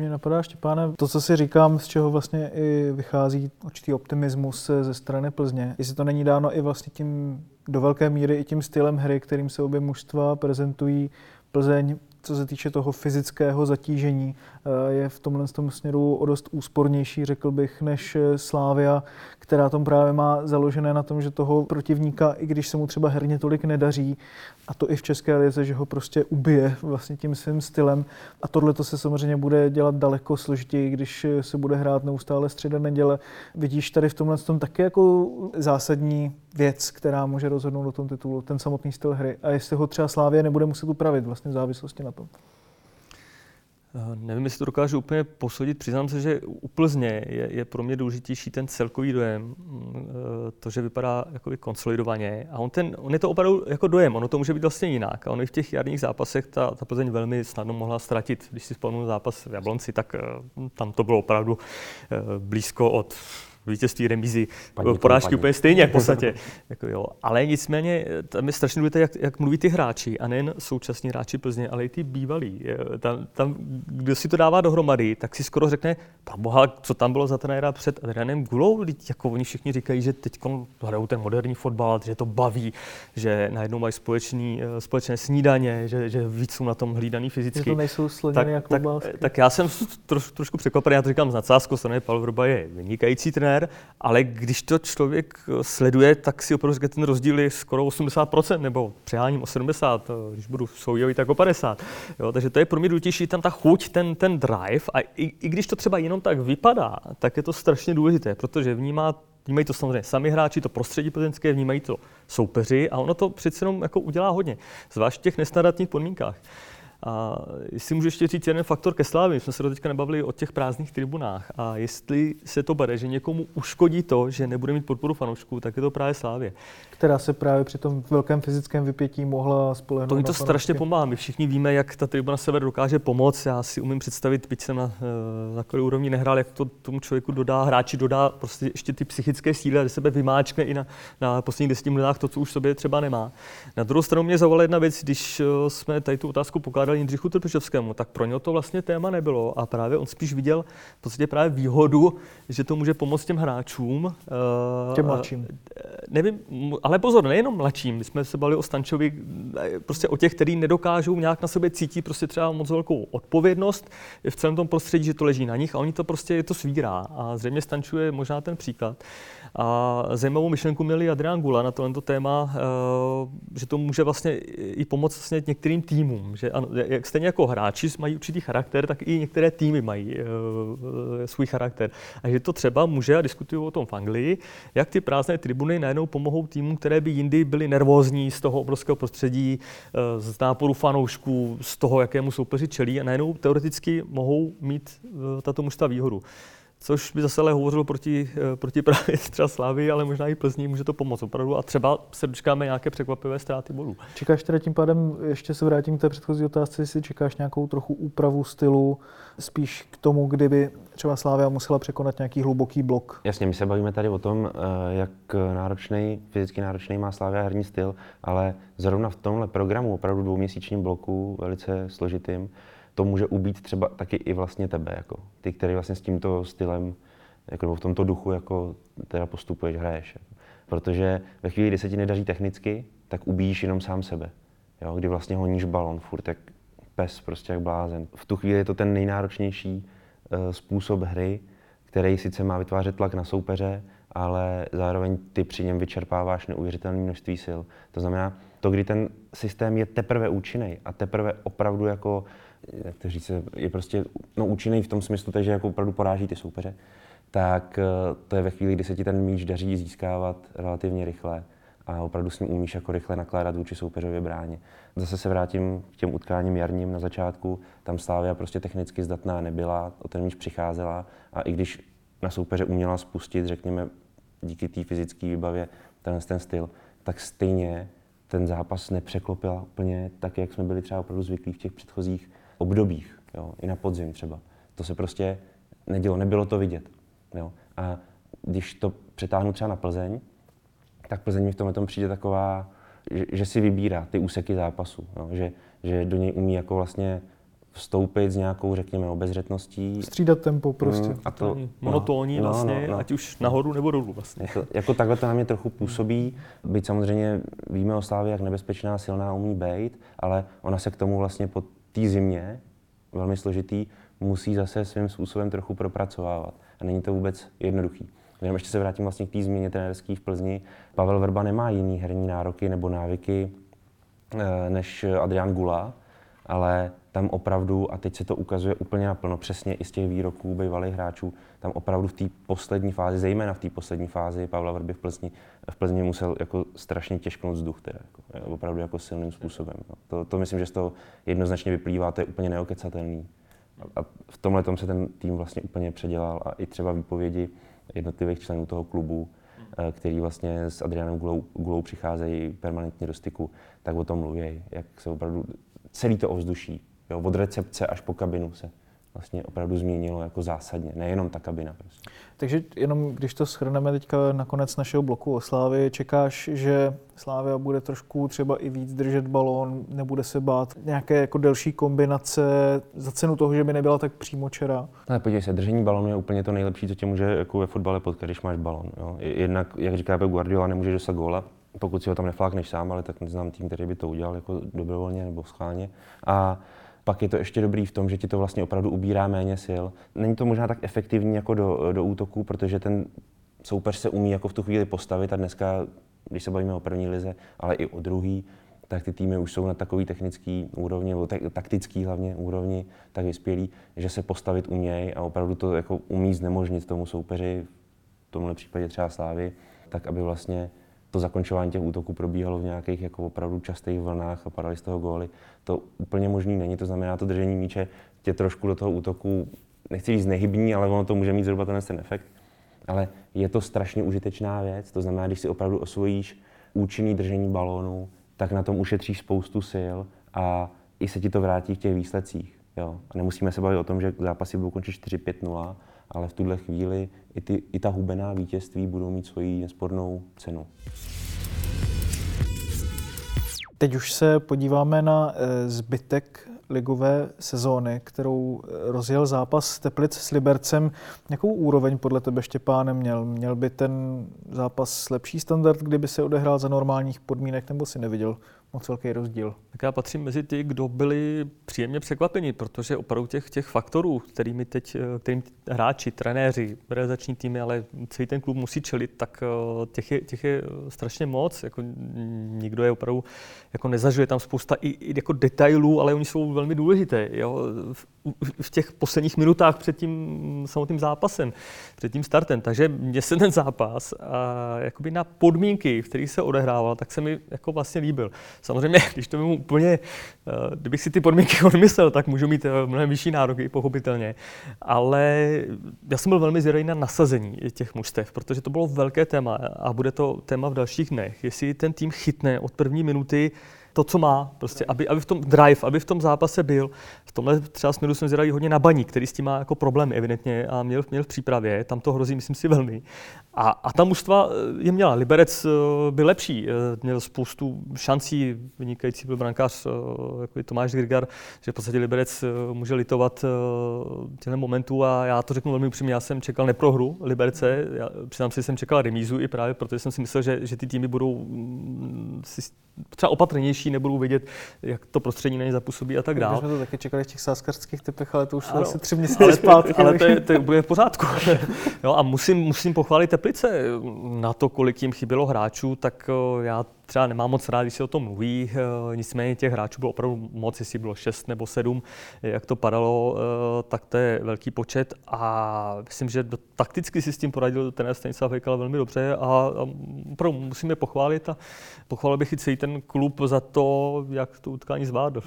Mě napadá, Štěpáne, to, co si říkám, z čeho vlastně i vychází určitý optimismus ze strany Plzně. Jestli to není dáno i vlastně tím do velké míry i tím stylem hry, kterým se obě mužstva prezentují. Plzeň co se týče toho fyzického zatížení, eh, je v tomhle tom směru o dost úspornější, řekl bych, než eh, Slávia, která tom právě má založené na tom, že toho protivníka, i když se mu třeba herně tolik nedaří, a to i v České lize, že ho prostě ubije vlastně tím svým stylem. A tohle to se samozřejmě bude dělat daleko složitěji, když eh, se bude hrát neustále středa neděle. Vidíš tady v tomhle tom taky jako zásadní věc, která může rozhodnout o tom titulu, ten samotný styl hry. A jestli ho třeba Slávě nebude muset upravit vlastně v závislosti na tom. Eh, nevím, jestli to dokážu úplně posoudit. Přiznám se, že u Plzně je, je pro mě důležitější ten celkový dojem, mm, eh, to, že vypadá jako konsolidovaně. A on, ten, on je to opravdu jako dojem, ono to může být vlastně jinak. A on i v těch jarních zápasech ta, ta Plzeň velmi snadno mohla ztratit. Když si vzpomenu zápas v Jablonci, tak eh, tam to bylo opravdu blízko od vítězství, remízy, porážky úplně stejně v podstatě. [laughs] jako jo. Ale nicméně tam je strašně důležité, jak, jak mluví ty hráči, a nejen současní hráči Plzně, ale i ty bývalí. Tam, tam, kdo si to dává dohromady, tak si skoro řekne, boha, co tam bylo za trenéra před Adrianem Gulou, jako oni všichni říkají, že teď hrajou ten moderní fotbal, že to baví, že najednou mají společný, eh, společné snídaně, že, že víc jsou na tom hlídaný fyzicky. Že to nejsou tak, jako tak, tak, já jsem troš, trošku překvapený, já to říkám z nadsázkou, Pavel Vrba je vynikající trenér, trenér, ale když to člověk eh, sleduje, tak si opravdu ten rozdíl je skoro 80%, nebo přeháním o 70, eh, když budu soujový, tak o 50. Jo, takže to je pro mě důležitější, tam ta chuť, ten, ten drive a i, i, když to třeba jenom tak vypadá, tak je to strašně důležité, protože vnímá Vnímají to samozřejmě sami hráči, to prostředí plzeňské, vnímají to soupeři a ono to přece jenom jako udělá hodně, zvlášť v těch nestandardních podmínkách. A jestli můžu ještě říct jeden faktor ke Slávě, my jsme se do teďka nebavili o těch prázdných tribunách a jestli se to bere, že někomu uškodí to, že nebude mít podporu fanoušků, tak je to právě Slávě. Která se právě při tom velkém fyzickém vypětí mohla spolehnout. To jim to strašně pomáhá. My všichni víme, jak ta tribuna sever dokáže pomoct. Já si umím představit, byť jsem na eh, takové úrovni nehrál, jak to tomu člověku dodá, hráči dodá prostě ještě ty psychické síly a sebe vymáčkne i na, na posledních deseti minutách to, co už sobě třeba nemá. Na druhou stranu mě zaujala jedna věc, když eh, jsme tady tu otázku pokládali pokládal Jindřichu Trpišovskému, tak pro něho to vlastně téma nebylo a právě on spíš viděl v podstatě právě výhodu, že to může pomoct těm hráčům. Eh, těm mladším. Nevím, ale pozor, nejenom mladším. My jsme se bavili o Stančovi, eh, prostě o těch, kteří nedokážou nějak na sebe cítit prostě třeba moc velkou odpovědnost v celém tom prostředí, že to leží na nich a oni to prostě je to svírá. A zřejmě Stanču je možná ten příklad. A zajímavou myšlenku měli Adrián Gula na tohle téma, eh, že to může vlastně i pomoct vlastně některým týmům. Že ano, jak stejně jako hráči mají určitý charakter, tak i některé týmy mají uh, svůj charakter. A že to třeba může, a diskutují o tom v Anglii, jak ty prázdné tribuny najednou pomohou týmům, které by jindy byly nervózní z toho obrovského prostředí, uh, z náporu fanoušků, z toho, jakému soupeři čelí a najednou teoreticky mohou mít tato mužstva výhodu což by zase ale hovořilo proti, eh, proti [laughs] právě třeba Slávy, ale možná i Plzní může to pomoct opravdu a třeba se dočkáme nějaké překvapivé ztráty bodů. Čekáš teda tím pádem, ještě se vrátím k té předchozí otázce, jestli čekáš nějakou trochu úpravu stylu, spíš k tomu, kdyby třeba Slávia musela překonat nějaký hluboký blok. Jasně, my se bavíme tady o tom, eh, jak náročný, fyzicky náročný má Slávia herní styl, ale zrovna v tomhle programu, opravdu dvouměsíčním bloku, velice složitým, to může ubít třeba taky i vlastně tebe, jako ty, který vlastně s tímto stylem, jako v tomto duchu jako teda postupuješ, hraješ. Jako. Protože ve chvíli, kdy se ti nedaří technicky, tak ubíjíš jenom sám sebe. Jo? Kdy vlastně honíš balon furt jak pes, prostě jak blázen. V tu chvíli je to ten nejnáročnější uh, způsob hry, který sice má vytvářet tlak na soupeře, ale zároveň ty při něm vyčerpáváš neuvěřitelné množství sil. To znamená, to, kdy ten systém je teprve účinný a teprve opravdu jako jak to říct, je prostě no, účinný v tom smyslu, že jako opravdu poráží ty soupeře, tak eh, to je ve chvíli, kdy se ti ten míč daří získávat relativně rychle a opravdu s ním umíš jako rychle nakládat vůči soupeřově bráně. Zase se vrátím k těm utkáním jarním na začátku. Tam Slávia prostě technicky zdatná nebyla, o ten míč přicházela a i když na soupeře uměla spustit, řekněme, díky té fyzické výbavě, ten, ten styl, tak stejně ten zápas nepřeklopila úplně tak, jak jsme byli třeba opravdu zvyklí v těch předchozích obdobích, jo, i na podzim třeba. To se prostě nedělo, nebylo to vidět. Jo. A když to přetáhnu třeba na Plzeň, tak Plzeň mi v tomhle tom přijde taková, že, že si vybírá ty úseky zápasu, jo, že, že do něj umí jako vlastně vstoupit s nějakou, řekněme, obezřetností. Střídat tempo prostě. Mm, A to monotónní no, no, vlastně, no, no. ať už nahoru nebo dolů vlastně. Jako, jako takhle to na mě trochu působí. Byť samozřejmě víme o Slávě, jak nebezpečná, silná umí být, ale ona se k tomu vlastně po té zimě, velmi složitý, musí zase svým způsobem trochu propracovávat. A není to vůbec jednoduchý. Jenom ještě se vrátím vlastně k té změně trenérský v Plzni. Pavel Vrba nemá jiný herní nároky nebo návyky eh, než Adrian Gula, ale tam opravdu, a teď se to ukazuje úplně naplno, přesně i z těch výroků bývalých hráčů, tam opravdu v té poslední fázi, zejména v té poslední fázi Pavla Vrby v Plzni, v Plzni musel jako strašně těžknout vzduch, teda, jako, opravdu jako silným způsobem. No. To, to, myslím, že z toho jednoznačně vyplývá, to je úplně neokecatelný. A, a v tomhle tom se ten tým vlastně úplně předělal a i třeba výpovědi jednotlivých členů toho klubu, eh, který vlastně s Adrianem Gulou, Gulou přicházejí permanentně do styku, tak o tom mluví, jak se opravdu celý to ovzduší, jo, od recepce až po kabinu se vlastně opravdu změnilo jako zásadně, nejenom ta kabina. Prostě. Takže jenom když to shrneme teďka na konec našeho bloku o Slávě, čekáš, že Slávia bude trošku třeba i víc držet balón, nebude se bát nějaké jako delší kombinace za cenu toho, že by nebyla tak přímočera? Ale podívej se, držení balonu je úplně to nejlepší, co tě může jako ve fotbale potkat, když máš balon. Jo. Jednak, jak říká Pep Guardiola, nemůžeš dostat góla, pokud si ho tam neflákneš sám, ale tak neznám tým, který by to udělal jako dobrovolně nebo schválně. A pak je to ještě dobrý v tom, že ti to vlastně opravdu ubírá méně sil. Není to možná tak efektivní jako do, do útoku, protože ten soupeř se umí jako v tu chvíli postavit a dneska, když se bavíme o první lize, ale i o druhý, tak ty týmy už jsou na takový technický úrovni, nebo taktický hlavně úrovni, tak vyspělí, že se postavit umějí a opravdu to jako umí znemožnit tomu soupeři, v tomhle případě třeba Slávy, tak aby vlastně to zakončování těch útoků probíhalo v nějakých jako opravdu častých vlnách a padaly z toho góly. To úplně možný není, to znamená, to držení míče tě trošku do toho útoku, nechci říct nehybní, ale ono to může mít zhruba ten, ten efekt. Ale je to strašně užitečná věc, to znamená, když si opravdu osvojíš účinný držení balónu, tak na tom ušetříš spoustu sil a i se ti to vrátí v těch výsledcích. Jo. A nemusíme se bavit o tom, že zápasy budou končit 4-5-0, ale v tuhle chvíli i, ty, i ta hubená vítězství budou mít svoji nespornou cenu. Teď už se podíváme na eh, zbytek ligové sezóny, kterou eh, rozjel zápas Teplic s Libercem. Jakou úroveň podle tebe Štěpáne měl? Měl by ten zápas lepší standard, kdyby se odehrál za normálních podmínek, nebo si neviděl moc velký rozdíl. Tak já patřím mezi ty, kdo byli příjemně překvapeni, protože opravdu těch, těch faktorů, kterými teď, kterým hráči, trenéři, realizační týmy, ale celý ten klub musí čelit, tak eh, těch je, těch je strašně moc. Jako nikdo je opravdu jako nezažuje tam spousta i, i jako detailů, ale oni jsou velmi důležité. Jo? V, v těch posledních minutách před tím samotným zápasem, před tím startem. Takže mně se ten zápas a jakoby na podmínky, v kterých se odehrával, tak se mi jako vlastně líbil. Samozřejmě, když to mu úplně, eh, kdybych si ty podmínky [laughs] odmyslel, tak můžu mít eh, mnohem vyšší nároky, pochopitelně. Ale já jsem byl velmi zvědavý na nasazení těch mužstev, protože to bylo velké téma a bude to téma v dalších dnech. Jestli ten tým chytne od první minuty to, co má, prostě, aby, aby v tom drive, aby v tom zápase byl. V tomhle třeba směru jsem zvědavý hodně na baní, který s tím má jako problém evidentně a měl, měl v přípravě, tam to hrozí, myslím si, velmi. A, a ta mužstva eh, je měla. Liberec eh, byl lepší, eh, měl spoustu šancí, vynikající byl brankář jako Tomáš Grigar, že v podstatě Liberec může litovat těchto momentů a já to řeknu velmi upřímně, já jsem čekal neprohru Liberce, já, přiznám si, že jsem čekal remízu i právě protože jsem si myslel, že, že ty týmy budou mm, si třeba opatrnější, nebudou vědět, jak to prostředí na ně zapůsobí a tak dále. My jsme to taky čekali v těch sáskarských typech, ale to už jsou asi tři měsíce ale zpátky. Ale to je, to je úplně v pořádku. [laughs] jo, a musím, musím pochválit Teplice na to, kolik jim chybělo hráčů, tak já třeba nemám moc rád, když se o tom mluví, nicméně těch hráčů bylo opravdu moc, jestli bylo šest nebo sedm, jak to padalo, tak to je velký počet a myslím, že takticky si s tím poradil ten Stanislav Hejkal velmi dobře a, opravdu musíme pochválit a pochválil bych i celý ten klub za to, jak to utkání zvládl.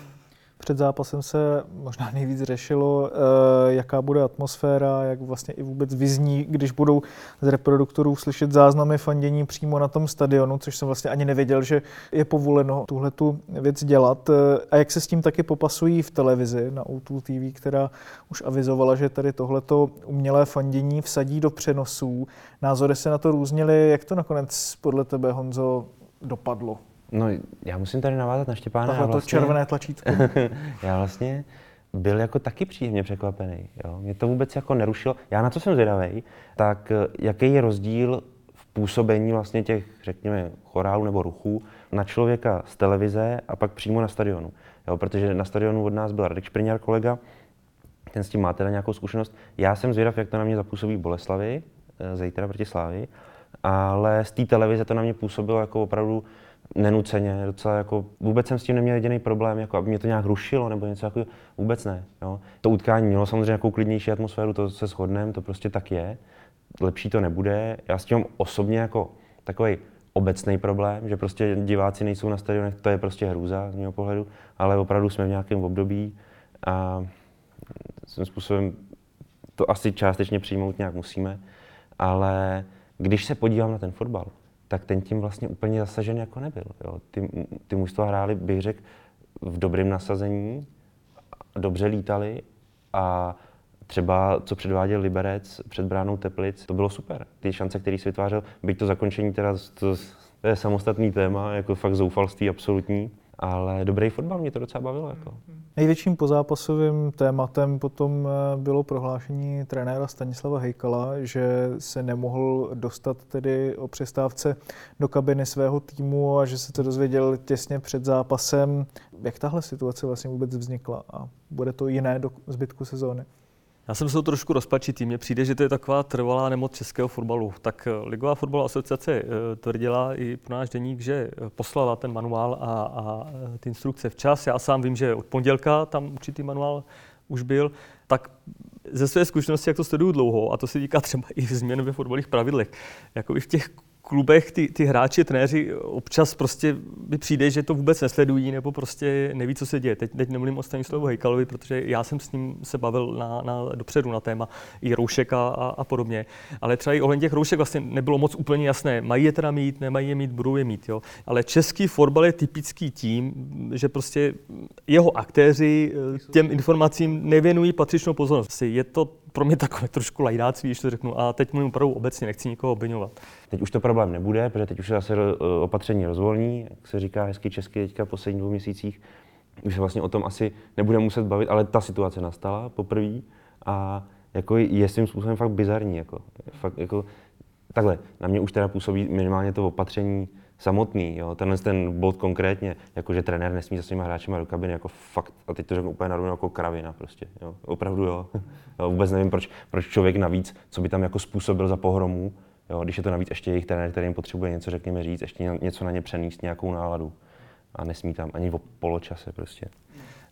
Před zápasem se možná nejvíc řešilo, eh, jaká bude atmosféra, jak vlastně i vůbec vyzní, když budou z reproduktorů slyšet záznamy fandění přímo na tom stadionu, což jsem vlastně ani nevěděl, že je povoleno tuhle tu věc dělat. Eh, a jak se s tím taky popasují v televizi na O2 TV, která už avizovala, že tady tohleto umělé fandění vsadí do přenosů. Názory se na to různily. Jak to nakonec podle tebe, Honzo, dopadlo? No, já musím tady navázat na Štěpána. Tohle vlastně, to červené tlačítko. [laughs] já vlastně byl jako taky příjemně překvapený. Jo. Mě to vůbec jako nerušilo. Já na co jsem zvědavý, tak eh, jaký je rozdíl v působení vlastně těch, řekněme, chorálů nebo ruchů na člověka z televize a pak přímo na stadionu. Jo, protože na stadionu od nás byl Radek Špriňar, kolega, ten s tím má teda nějakou zkušenost. Já jsem zvědav, jak to na mě zapůsobí Boleslavy, eh, zítra proti Slávy, ale z té televize to na mě působilo jako opravdu nenuceně, docela jako, vůbec jsem s tím neměl jediný problém, jako aby mě to nějak rušilo nebo něco jako, vůbec ne. Jo. To utkání mělo samozřejmě nějakou klidnější atmosféru, to se shodneme, to prostě tak je. Lepší to nebude. Já s tím osobně jako takový obecný problém, že prostě diváci nejsou na stadionech, to je prostě hrůza z mého pohledu, ale opravdu jsme v nějakém období a svým způsobem to asi částečně přijmout nějak musíme, ale když se podívám na ten fotbal, tak ten tím vlastně úplně zasažen jako nebyl. Jo. Ty, ty mužstva hráli, bych řekl, v dobrém nasazení, dobře lítali a třeba co předváděl Liberec před bránou Teplic, to bylo super. Ty šance, které si vytvářel, byť to zakončení teda, to, to je samostatný téma, jako fakt zoufalství absolutní, ale dobrý fotbal, mě to docela bavilo. Jako. Největším pozápasovým tématem potom eh, bylo prohlášení trenéra Stanislava Hejkala, že se nemohl dostat tedy o přestávce do kabiny svého týmu a že se to dozvěděl těsně před zápasem. Jak tahle situace vlastně vůbec vznikla a bude to jiné do zbytku sezóny? Já jsem se trošku rozpačitý. Mně přijde, že to je taková trvalá nemoc českého fotbalu. Tak eh, Ligová fotbalová asociace eh, tvrdila i pro náš deník, že eh, poslala ten manuál a, a ty instrukce včas. Já sám vím, že od pondělka tam určitý manuál už byl. Tak ze své zkušenosti, jak to sleduju dlouho, a to se týká třeba i změn ve fotbalových pravidlech, jako i v těch klubech ty, ty hráči, trenéři občas prostě mi přijde, že to vůbec nesledují nebo prostě neví, co se děje. Teď, teď nemluvím o Stanislavu Hejkalovi, protože já jsem s ním se bavil na, na, dopředu na téma i roušek a, a, a podobně. Ale třeba i ohledně těch roušek vlastně nebylo moc úplně jasné. Mají je teda mít, nemají je mít, budou je mít. Jo. Ale český fotbal je typický tím, že prostě jeho aktéři eh, těm informacím nevěnují patřičnou pozornost. Je to pro mě takové trošku lajdáctví, když to řeknu. A teď mluvím opravdu obecně, nechci nikoho obvinovat. Teď už to problém nebude, protože teď už se zase eh, opatření rozvolní, jak se říká hezky česky teďka v posledních dvou měsících. Už se vlastně o tom asi nebude muset bavit, ale ta situace nastala poprvé a jako je svým způsobem fakt bizarní. Jako, fakt, jako, takhle, na mě už teda působí minimálně to opatření samotný. Jo. Tenhle ten bod konkrétně, jako že trenér nesmí se svýma hráčima do kabiny, jako fakt, a teď to řeknu úplně na jako kravina prostě. Jo. Opravdu jo. [laughs] jo. Vůbec nevím, proč, proč člověk navíc, co by tam jako způsobil za pohromu, jo. když je to navíc ještě jejich trenér, který jim potřebuje něco, řekněme, říct, ještě něco na ně přenést, nějakou náladu. A nesmí tam ani v poločase prostě.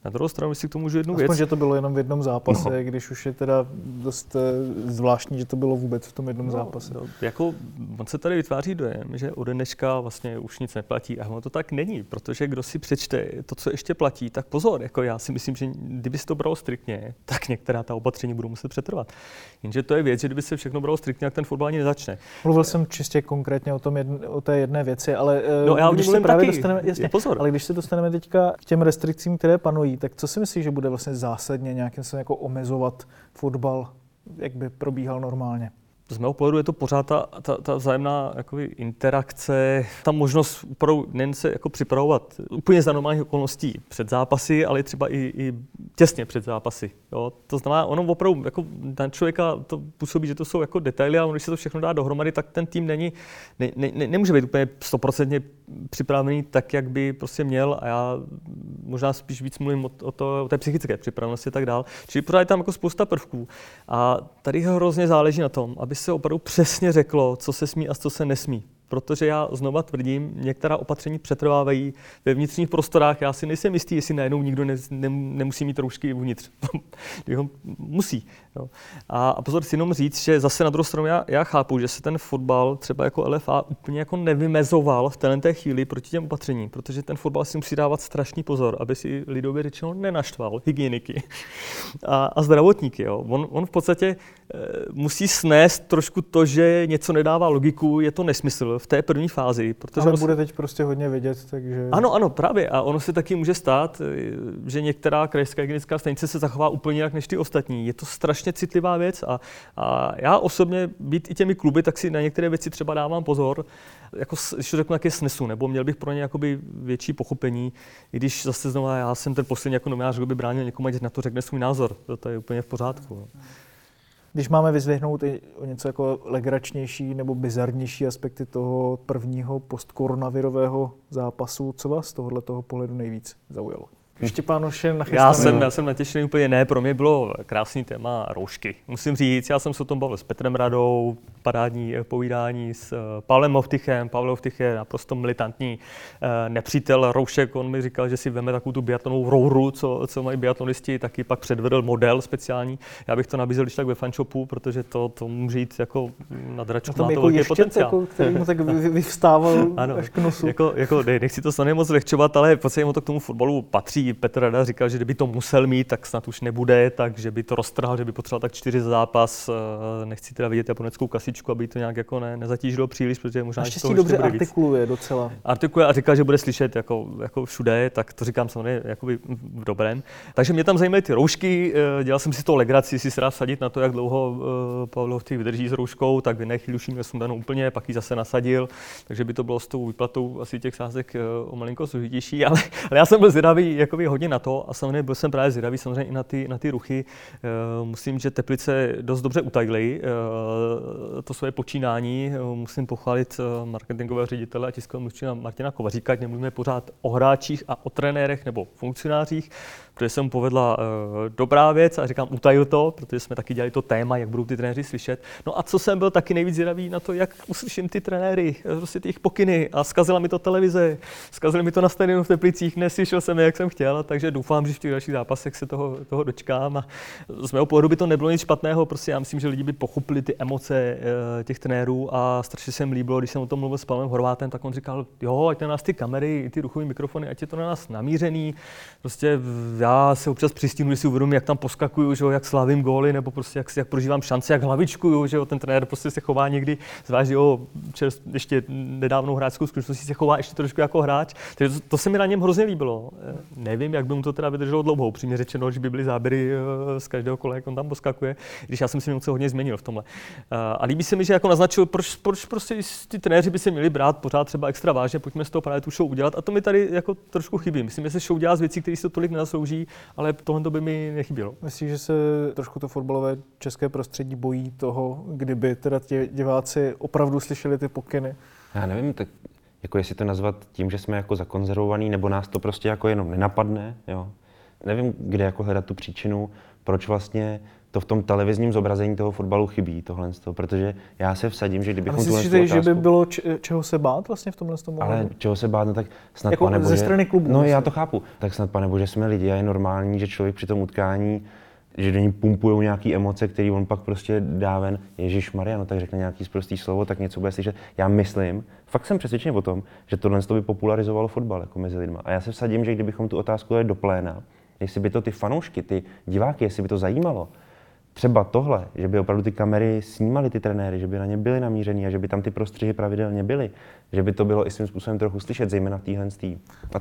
Na druhou stranu si k tomu můžu jednu Aspoň, věc. že to bylo jenom v jednom zápase, no. když už je teda dost eh, zvláštní, že to bylo vůbec v tom jednom no, zápase. No, jako, on se tady vytváří dojem, že ode dneška vlastně už nic neplatí. A ono to tak není, protože kdo si přečte to, co ještě platí, tak pozor, jako já si myslím, že kdyby se to bralo striktně, tak některá ta opatření budou muset přetrvat. Jenže to je věc, že kdyby se všechno bralo striktně, tak ten fotbal ani nezačne. Mluvil jsem čistě konkrétně o, tom jedn, o té jedné věci, ale eh, no, já když se právě taky, dostaneme, jasně, pozor. ale když se dostaneme teďka k těm restrikcím, které panují, tak co si myslíš, že bude vlastně zásadně nějakým se jako omezovat fotbal, jak by probíhal normálně? Z mého pohledu je to pořád ta, ta, ta vzájemná jakoby, interakce, ta možnost opravdu nejen se jako připravovat úplně za normálních okolností před zápasy, ale třeba i, i těsně před zápasy. Jo? To znamená, ono opravdu, jako ten člověka to působí, že to jsou jako detaily, ale když se to všechno dá dohromady, tak ten tým není, ne, ne, ne, nemůže být úplně stoprocentně připravený tak, jak by prostě měl a já možná spíš víc mluvím o, o, to, o té psychické připravenosti a tak dál. Čili pořád je tam jako spousta prvků a tady hrozně záleží na tom, aby se opravdu přesně řeklo, co se smí a co se nesmí protože já znova tvrdím, některá opatření přetrvávají ve vnitřních prostorách. Já si nejsem jistý, jestli najednou nikdo ne, ne, nemusí mít roušky uvnitř. [laughs] musí. Jo. A, a pozor, si jenom říct, že zase na druhou stranu já, já chápu, že se ten fotbal třeba jako LFA úplně jako nevymezoval v té chvíli proti těm opatřením, protože ten fotbal si musí dávat strašný pozor, aby si lidově řečeno nenaštval hygieniky a, a zdravotníky. Jo. On, on v podstatě e, musí snést trošku to, že něco nedává logiku, je to nesmysl v té první fázi. Protože Ale bude teď prostě hodně vidět, takže... Ano, ano, právě. A ono se taky může stát, že některá krajská hygienická stanice se zachová úplně jinak než ty ostatní. Je to strašně citlivá věc a, a já osobně být i těmi kluby, tak si na některé věci třeba dávám pozor, jako, když to řeknu, jaké snesu, nebo měl bych pro ně jakoby větší pochopení, i když zase znovu já jsem ten poslední jako novinář, kdo by bránil někomu, ať na to řekne svůj názor. To, to je úplně v pořádku. No. Když máme vyzvihnout i o něco jako legračnější nebo bizarnější aspekty toho prvního postkoronavirového zápasu, co vás z tohohle toho pohledu nejvíc zaujalo? Štěpánoš je nachystaný. Já jsem, já jsem natěšený úplně ne, pro mě bylo krásný téma roušky. Musím říct, já jsem se o tom bavil s Petrem Radou, parádní eh, povídání s eh, Pavlem Movtychem. Pavel Movtych je naprosto militantní eh, nepřítel roušek. On mi říkal, že si veme takovou tu biatlonovou rouru, co, co mají biatlonisti, taky pak předvedl model speciální. Já bych to nabízel když tak ve fanshopu, protože to, to může jít jako na dračku, to jako velký potenciál. Jako, který mu tak vyvstával [laughs] ano, až k nosu. Jako, jako, nechci to snad moc lehčovat, ale v podstatě mu to k tomu fotbalu patří. Petr Rada říkal, že kdyby to musel mít, tak snad už nebude, takže by to roztrhal, že by potřeboval tak čtyři zápas. Nechci teda vidět japoneckou kasi kasičku, aby to nějak jako ne, nezatížilo příliš, protože možná Naštěstí dobře artikuluje víc. docela. Artikuluje a říká, že bude slyšet jako, jako všude, tak to říkám samozřejmě jako v dobrém. Takže mě tam zajímaly ty roušky, eh, dělal jsem si to legraci, si se dá sadit na to, jak dlouho uh, Pavlo v těch vydrží s rouškou, tak v jedné chvíli už měl sundanou úplně, pak ji zase nasadil, takže by to bylo s tou výplatou asi těch sázek uh, o malinko složitější, [laughs] ale, ale, já jsem byl zvědavý jakoby hodně na to a samozřejmě byl jsem právě zvědavý samozřejmě i na ty, na ty ruchy. Musím, že Teplice dost dobře utajily. To své počínání. Musím pochválit eh, marketingového ředitele a tiskového mluvčího Martina Kovaříka, ať pořád o hráčích a o trenérech nebo funkcionářích, protože se mu povedla uh, dobrá věc a říkám, utajil to, protože jsme taky dělali to téma, jak budou ty trenéři slyšet. No a co jsem byl taky nejvíc zvědavý na to, jak uslyším ty trenéry, eh, prostě ty jejich pokyny. A zkazila mi to televize, zkazili mi to na stadionu v Teplicích, neslyšel jsem je, jak jsem chtěl, takže doufám, že v těch dalších zápasech se toho, toho dočkám. A z mého pohledu by to nebylo nic špatného, prostě já myslím, že lidi by pochopili ty emoce uh, těch trenérů a strašně se mi líbilo, když jsem o tom mluvil s Pavlem Horvátem, tak on říkal, jo, ať na nás ty kamery, ty ruchové mikrofony, ať je to na nás namířený, prostě já já se občas přistínu, že si uvědomím, jak tam poskakuju, že jak slavím góly, nebo prostě jak, jak prožívám šance, jak hlavičkuju, že jo, ten trenér prostě se chová někdy, zvlášť jo, čerst, ještě nedávnou hráčskou zkušeností se chová ještě trošku jako hráč. Takže to, to, se mi na něm hrozně líbilo. Eh, nevím, jak by mu to teda vydrželo dlouho, upřímně řečeno, že by byly záběry eh, z každého kola, jak on tam poskakuje, když já jsem si něco hodně změnil v tomhle. Eh, a líbí se mi, že jako naznačil, proč, proč prostě ty trenéři by se měli brát pořád třeba extra vážně, pojďme z toho právě tu show udělat. A to mi tady jako trošku chybí. Myslím, že se show dělá z věcí, které se tolik nezaslouží ale tohle by mi nechybělo. Myslím, že se trošku to fotbalové české prostředí bojí toho, kdyby teda ti diváci opravdu slyšeli ty pokyny? Já nevím, tak jako jestli to nazvat tím, že jsme jako zakonzervovaný, nebo nás to prostě jako jenom nenapadne, jo. Nevím, kde jako hledat tu příčinu, proč vlastně to v tom televizním zobrazení toho fotbalu chybí, tohle, protože já se vsadím, že kdybychom tuhle otázku... že by bylo č- čeho se bát vlastně v tomhle tom Ale čeho se bát, no tak snad jako pane ze strany klubu. No vlastně. já to chápu. Tak snad pane bože jsme lidi a je normální, že člověk při tom utkání že do ní pumpují nějaké emoce, které on pak prostě dá ven. Ježíš Maria, no tak řekne nějaký zprostý slovo, tak něco bude slyšet. Já myslím, fakt jsem přesvědčený o tom, že tohle by popularizovalo fotbal jako mezi lidma. A já se vsadím, že kdybychom tu otázku dali do pléna, jestli by to ty fanoušky, ty diváky, jestli by to zajímalo, třeba tohle, že by opravdu ty kamery snímaly ty trenéry, že by na ně byly namířený a že by tam ty prostřihy pravidelně byly, že by to bylo i svým způsobem trochu slyšet, zejména v téhle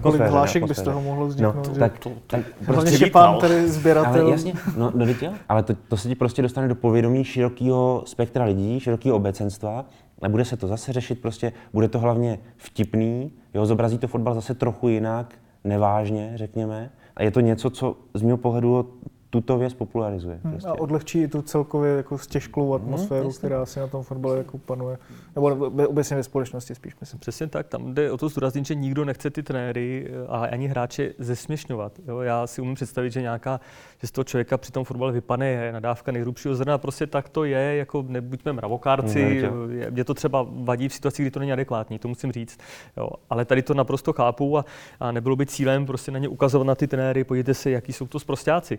Kolik hlášek by z toho mohlo vzniknout? No, tak, to, tak prostě Štěpán, tady sběratel. Ale jasně, no, no ale to, to se ti prostě dostane do povědomí širokého spektra lidí, širokého obecenstva a bude se to zase řešit, prostě bude to hlavně vtipný, jo, zobrazí to fotbal zase trochu jinak, nevážně, řekněme. A je to něco, co z mého pohledu tuto věc popularizuje. Hmm, prostě. A odlehčí tu celkově jako stěžklou hmm, atmosféru, hmm, která si na tom fotbale jako panuje. Nebo obecně ve společnosti spíš, myslím. Přesně tak, tam jde o to zdůraznit, že nikdo nechce ty trenéry a ani hráče zesměšňovat. Jo? Já si umím představit, že nějaká, že z toho člověka při tom fotbale vypane nadávka nejhrubšího zrna, prostě tak to je, jako nebuďme mravokárci, hmm, mě to třeba vadí v situaci, kdy to není adekvátní, to musím říct. Jo? Ale tady to naprosto chápu a, a nebylo by cílem prostě na ně ukazovat na ty trenéry, podívejte se, jaký jsou to sprostáci.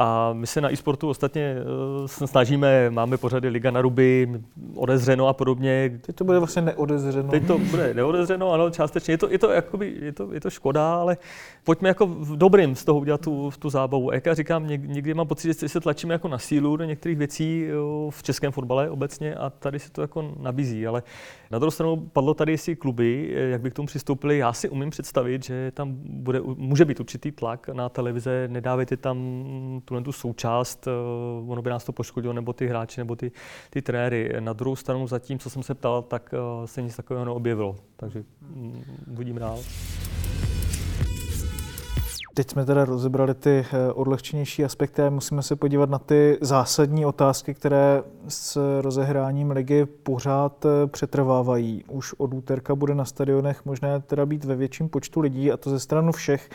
A my se na e-sportu ostatně uh, snažíme, máme pořady Liga na ruby, odezřeno a podobně. Teď to bude vlastně neodezřeno. Teď to bude neodezřeno, ano, částečně. Je to, je to, jakoby, je to, je to škoda, ale pojďme jako v dobrým z toho udělat tu, tu zábavu. Jak já říkám, někdy mám pocit, že se tlačíme jako na sílu do některých věcí v českém fotbale obecně a tady se to jako nabízí. Ale na druhou stranu padlo tady, jestli kluby, jak by k tomu přistoupili. Já si umím představit, že tam bude, může být určitý tlak na televize, nedávejte tam tuhle tu součást, uh, ono by nás to poškodilo, nebo ty hráči, nebo ty, ty trenéry. Na druhou stranu zatím, co jsem se ptal, tak uh, se nic takového neobjevilo. Takže um, uvidím dál. Teď jsme teda rozebrali ty eh, odlehčenější aspekty a musíme se podívat na ty zásadní otázky, které s rozehráním ligy pořád eh, přetrvávají. Už od úterka bude na stadionech možné teda být ve větším počtu lidí a to ze stranu všech.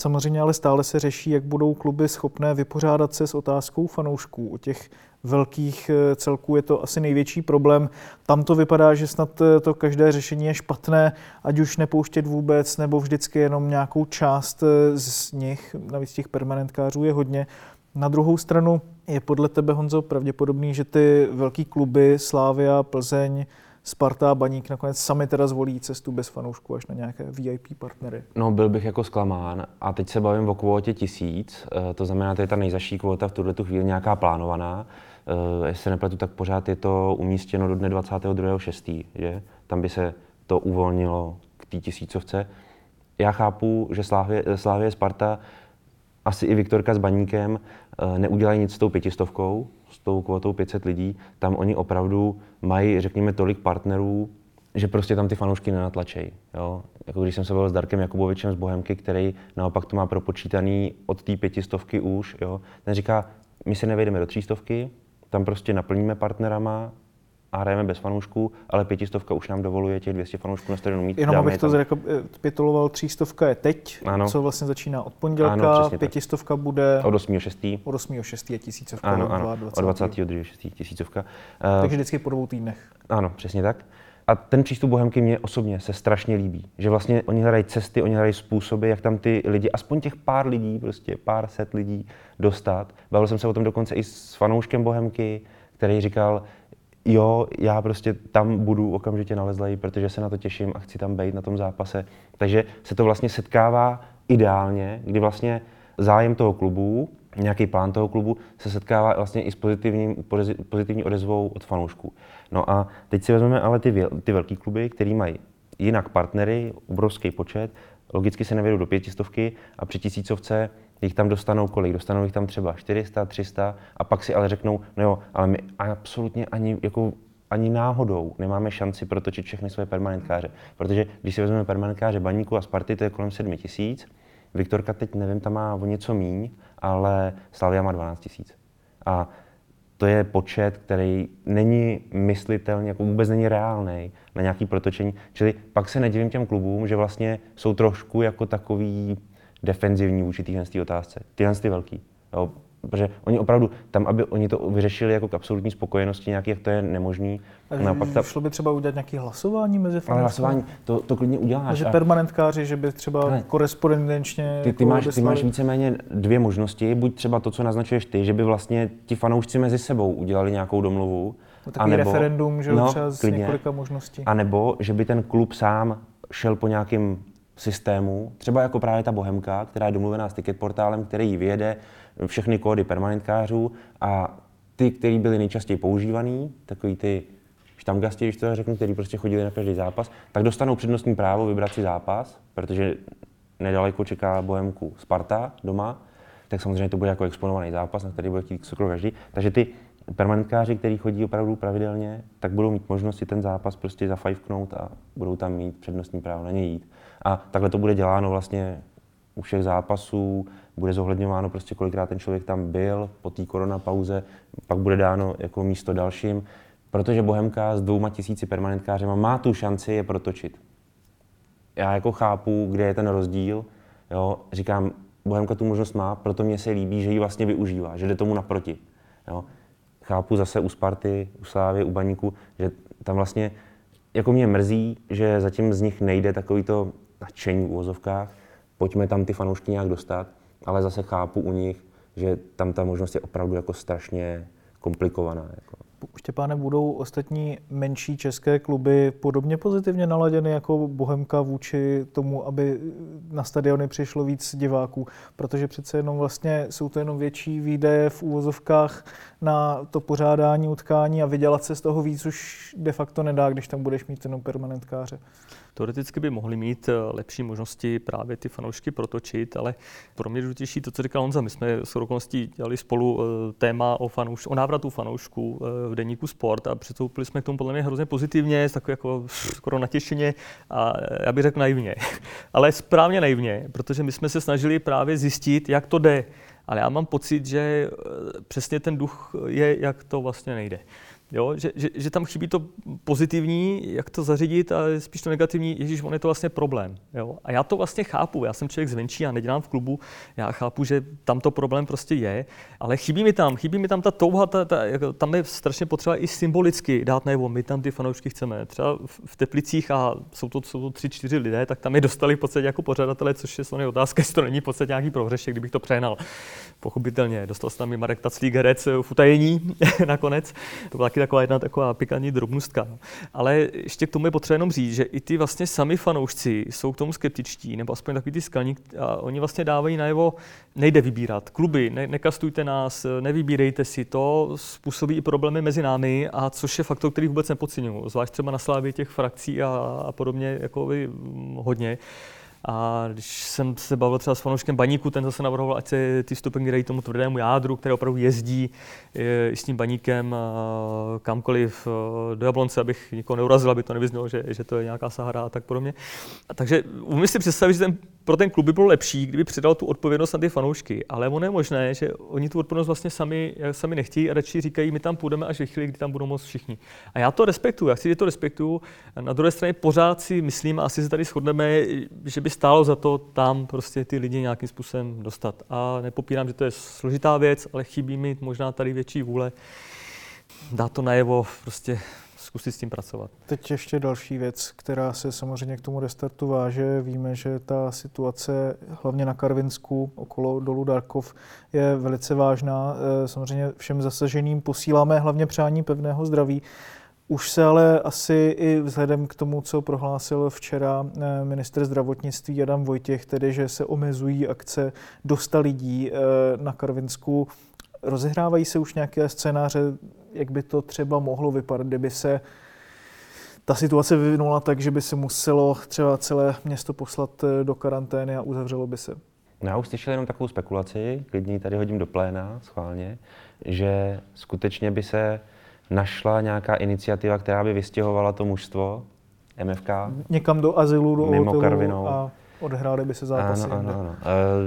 Samozřejmě ale stále se řeší, jak budou kluby schopné vypořádat se s otázkou fanoušků. O těch velkých eh, celků je to asi největší problém. Tam to vypadá, že snad eh, to každé řešení je špatné, ať už nepouštět vůbec, nebo vždycky jenom nějakou část eh, z nich, navíc těch permanentkářů je hodně. Na druhou stranu je podle tebe, Honzo, pravděpodobný, že ty velký kluby Slávia, Plzeň, Sparta a Baník nakonec sami teda zvolí cestu bez fanoušků až na nějaké VIP partnery. No, byl bych jako zklamán. A teď se bavím o kvótě tisíc, to znamená, to je ta nejzaší kvóta v tuhle chvíli nějaká plánovaná. Eh, jestli se nepletu, tak pořád je to umístěno do dne 22.6., že? Tam by se to uvolnilo k té tisícovce. Já chápu, že Slávě, Slávě Sparta, asi i Viktorka s Baníkem eh, neudělají nic s tou pětistovkou, s tou kvotou 500 lidí. Tam oni opravdu mají, řekněme, tolik partnerů, že prostě tam ty fanoušky nenatlačejí. Jako když jsem se bavil s Darkem Jakubovičem z Bohemky, který naopak to má propočítaný od té pětistovky už, jo? ten říká, my se nevejdeme do třístovky, tam prostě naplníme partnerama a hrajeme bez fanoušků, ale pětistovka už nám dovoluje těch 200 fanoušků na stadionu mít. Jenom abych to zrekapituloval, třístovka je teď, ano. co vlastně začíná od pondělka, ano, pětistovka tak. bude od 8.6. Od 8.6 je tisícovka. Ano, ano, 20. od 22.6. tisícovka. Takže vždycky po dvou týdnech. Ano, přesně tak. A ten přístup Bohemky mě osobně se strašně líbí. Že vlastně oni hledají cesty, oni hledají způsoby, jak tam ty lidi, aspoň těch pár lidí, prostě pár set lidí dostat. Bavil jsem se o tom dokonce i s fanouškem Bohemky, který říkal, jo, já prostě tam budu okamžitě nalezlej, protože se na to těším a chci tam být na tom zápase. Takže se to vlastně setkává ideálně, kdy vlastně zájem toho klubu, nějaký plán toho klubu se setkává vlastně i s pozitivním, pozitivní odezvou od fanoušků. No a teď si vezmeme ale ty, ty velké kluby, které mají jinak partnery, obrovský počet, logicky se nevědou do pětistovky a při tisícovce jich tam dostanou kolik? Dostanou jich tam třeba 400, 300 a pak si ale řeknou, no jo, ale my absolutně ani jako ani náhodou nemáme šanci protočit všechny své permanentkáře. Protože když si vezmeme permanentkáře Baníku a Sparty, to je kolem 7 tisíc. Viktorka teď nevím, tam má o něco míň, ale Slavia má 12 tisíc. A to je počet, který není myslitelný, jako vůbec není reálný na nějaký protočení. Čili pak se nedivím těm klubům, že vlastně jsou trošku jako takový defenzivní vůči téhle otázce. Tyhle ty velký. Jo, protože oni opravdu, tam, aby oni to vyřešili jako k absolutní spokojenosti nějaký, jak to je nemožný. No, pak ta... Šlo by třeba udělat nějaké hlasování mezi fanoušky? Ale hlasování, to, to klidně uděláš. Že a... permanentkáři, že by třeba ne. korespondenčně... Ty, ty, máš, ty máš víceméně dvě možnosti. Buď třeba to, co naznačuješ ty, že by vlastně ti fanoušci mezi sebou udělali nějakou domluvu. No, takový anebo, referendum, že no, třeba z klidně. několika možností. A nebo, že by ten klub sám šel po nějakým systému, třeba jako právě ta Bohemka, která je domluvená s ticketportálem, který vyjede všechny kódy permanentkářů a ty, který byly nejčastěji používaný, takový ty štamgasti, když to řeknu, který prostě chodili na každý zápas, tak dostanou přednostní právo vybrat si zápas, protože nedaleko čeká Bohemku Sparta doma, tak samozřejmě to bude jako exponovaný zápas, na který bude chtít skoro každý. Takže ty permanentkáři, kteří chodí opravdu pravidelně, tak budou mít možnost si ten zápas prostě zafajfknout a budou tam mít přednostní právo na něj jít. A takhle to bude děláno vlastně u všech zápasů, bude zohledňováno prostě kolikrát ten člověk tam byl po té koronapauze, pak bude dáno jako místo dalším, protože Bohemka s dvouma tisíci permanentkářema má tu šanci je protočit. Já jako chápu, kde je ten rozdíl, jo, říkám, Bohemka tu možnost má, proto mě se líbí, že ji vlastně využívá, že jde tomu naproti. Jo. Chápu zase u Sparty, u Slávy, u Baníku, že tam vlastně jako mě mrzí, že zatím z nich nejde takový to nadšení v úvozovkách, pojďme tam ty fanoušky nějak dostat, ale zase chápu u nich, že tam ta možnost je opravdu jako strašně komplikovaná. Jako. Štěpáne, budou ostatní menší české kluby podobně pozitivně naladěny jako Bohemka vůči tomu, aby na stadiony přišlo víc diváků? Protože přece jenom vlastně jsou to jenom větší výdaje v úvozovkách na to pořádání utkání a vydělat se z toho víc už de facto nedá, když tam budeš mít jenom permanentkáře. Teoreticky by mohli mít eh, lepší možnosti právě ty fanoušky protočit, ale pro mě důležitější to, co říkal Honza. My jsme s okolností dělali spolu eh, téma o, fanouš, o návratu fanoušků eh, v deníku Sport a přistoupili jsme k tomu podle mě hrozně pozitivně, tak jako skoro natěšeně a já bych řekl naivně. [laughs] ale správně naivně, protože my jsme se snažili právě zjistit, jak to jde. Ale já mám pocit, že přesně ten duch je, jak to vlastně nejde. Jo, že, že, že, tam chybí to pozitivní, jak to zařídit, a spíš to negativní, ježíš, on je to vlastně problém. Jo? A já to vlastně chápu, já jsem člověk zvenčí, já nedělám v klubu, já chápu, že tam to problém prostě je, ale chybí mi tam, chybí mi tam ta touha, ta, ta, jako, tam je strašně potřeba i symbolicky dát najevo, my tam ty fanoušky chceme. Třeba v Teplicích, a jsou to, jsou to tři, čtyři lidé, tak tam je dostali v podstatě jako pořadatele, což je samozřejmě otázka, [laughs] jestli to není v podstatě nějaký prohřešek, kdybych to přehnal. Pochopitelně, dostal se tam i Marek Taclík, herec v utajení [laughs] nakonec. To byla taková jedna taková pikantní drobnostka. No. Ale ještě k tomu je potřeba jenom říct, že i ty vlastně sami fanoušci jsou k tomu skeptičtí, nebo aspoň takový ty skalní, a oni vlastně dávají najevo, nejde vybírat. Kluby, ne, nekastujte nás, nevybírejte si, to způsobí i problémy mezi námi, a což je faktor, který vůbec nepodceňuji. Zvlášť třeba na slávě těch frakcí a, a podobně jako hodně. A když jsem se bavil třeba s fanouškem Baníku, ten zase navrhoval, ať se ty stupenky dají tomu tvrdému jádru, který opravdu jezdí i s tím baníkem kamkoliv do Jablonce, abych nikoho neurazil, aby to nevyznělo, že, že to je nějaká Sahara a tak podobně. A takže umím si představit, že ten, pro ten klub by bylo lepší, kdyby předal tu odpovědnost na ty fanoušky, ale ono je možné, že oni tu odpovědnost vlastně sami, sami nechtějí a radši říkají, my tam půjdeme až ve chvíli, kdy tam budou moc všichni. A já to respektuju, já že to respektuju. Na druhé straně pořád si myslím, a asi se tady shodneme, že by stálo za to tam prostě ty lidi nějakým způsobem dostat. A nepopírám, že to je složitá věc, ale chybí mi možná tady větší vůle dát to najevo, prostě zkusit s tím pracovat. Teď ještě další věc, která se samozřejmě k tomu restartu váže. Víme, že ta situace hlavně na Karvinsku okolo dolu Darkov je velice vážná. Eh, samozřejmě všem zasaženým posíláme hlavně přání pevného zdraví. Už se ale asi i vzhledem k tomu, co prohlásil včera eh, minister zdravotnictví Adam Vojtěch, tedy že se omezují akce do 100 lidí eh, na Karvinsku, rozehrávají se už nějaké scénáře, jak by to třeba mohlo vypadat, kdyby se ta situace vyvinula tak, že by se muselo třeba celé město poslat eh, do karantény a uzavřelo by se? No, já už slyšel jenom takovou spekulaci, klidně tady hodím do pléna schválně, že skutečně by se našla nějaká iniciativa, která by vystěhovala to mužstvo MFK. Někam do azylu, do mimo Karvinou. a odehrály by se zápasy. Ano, ano, ano.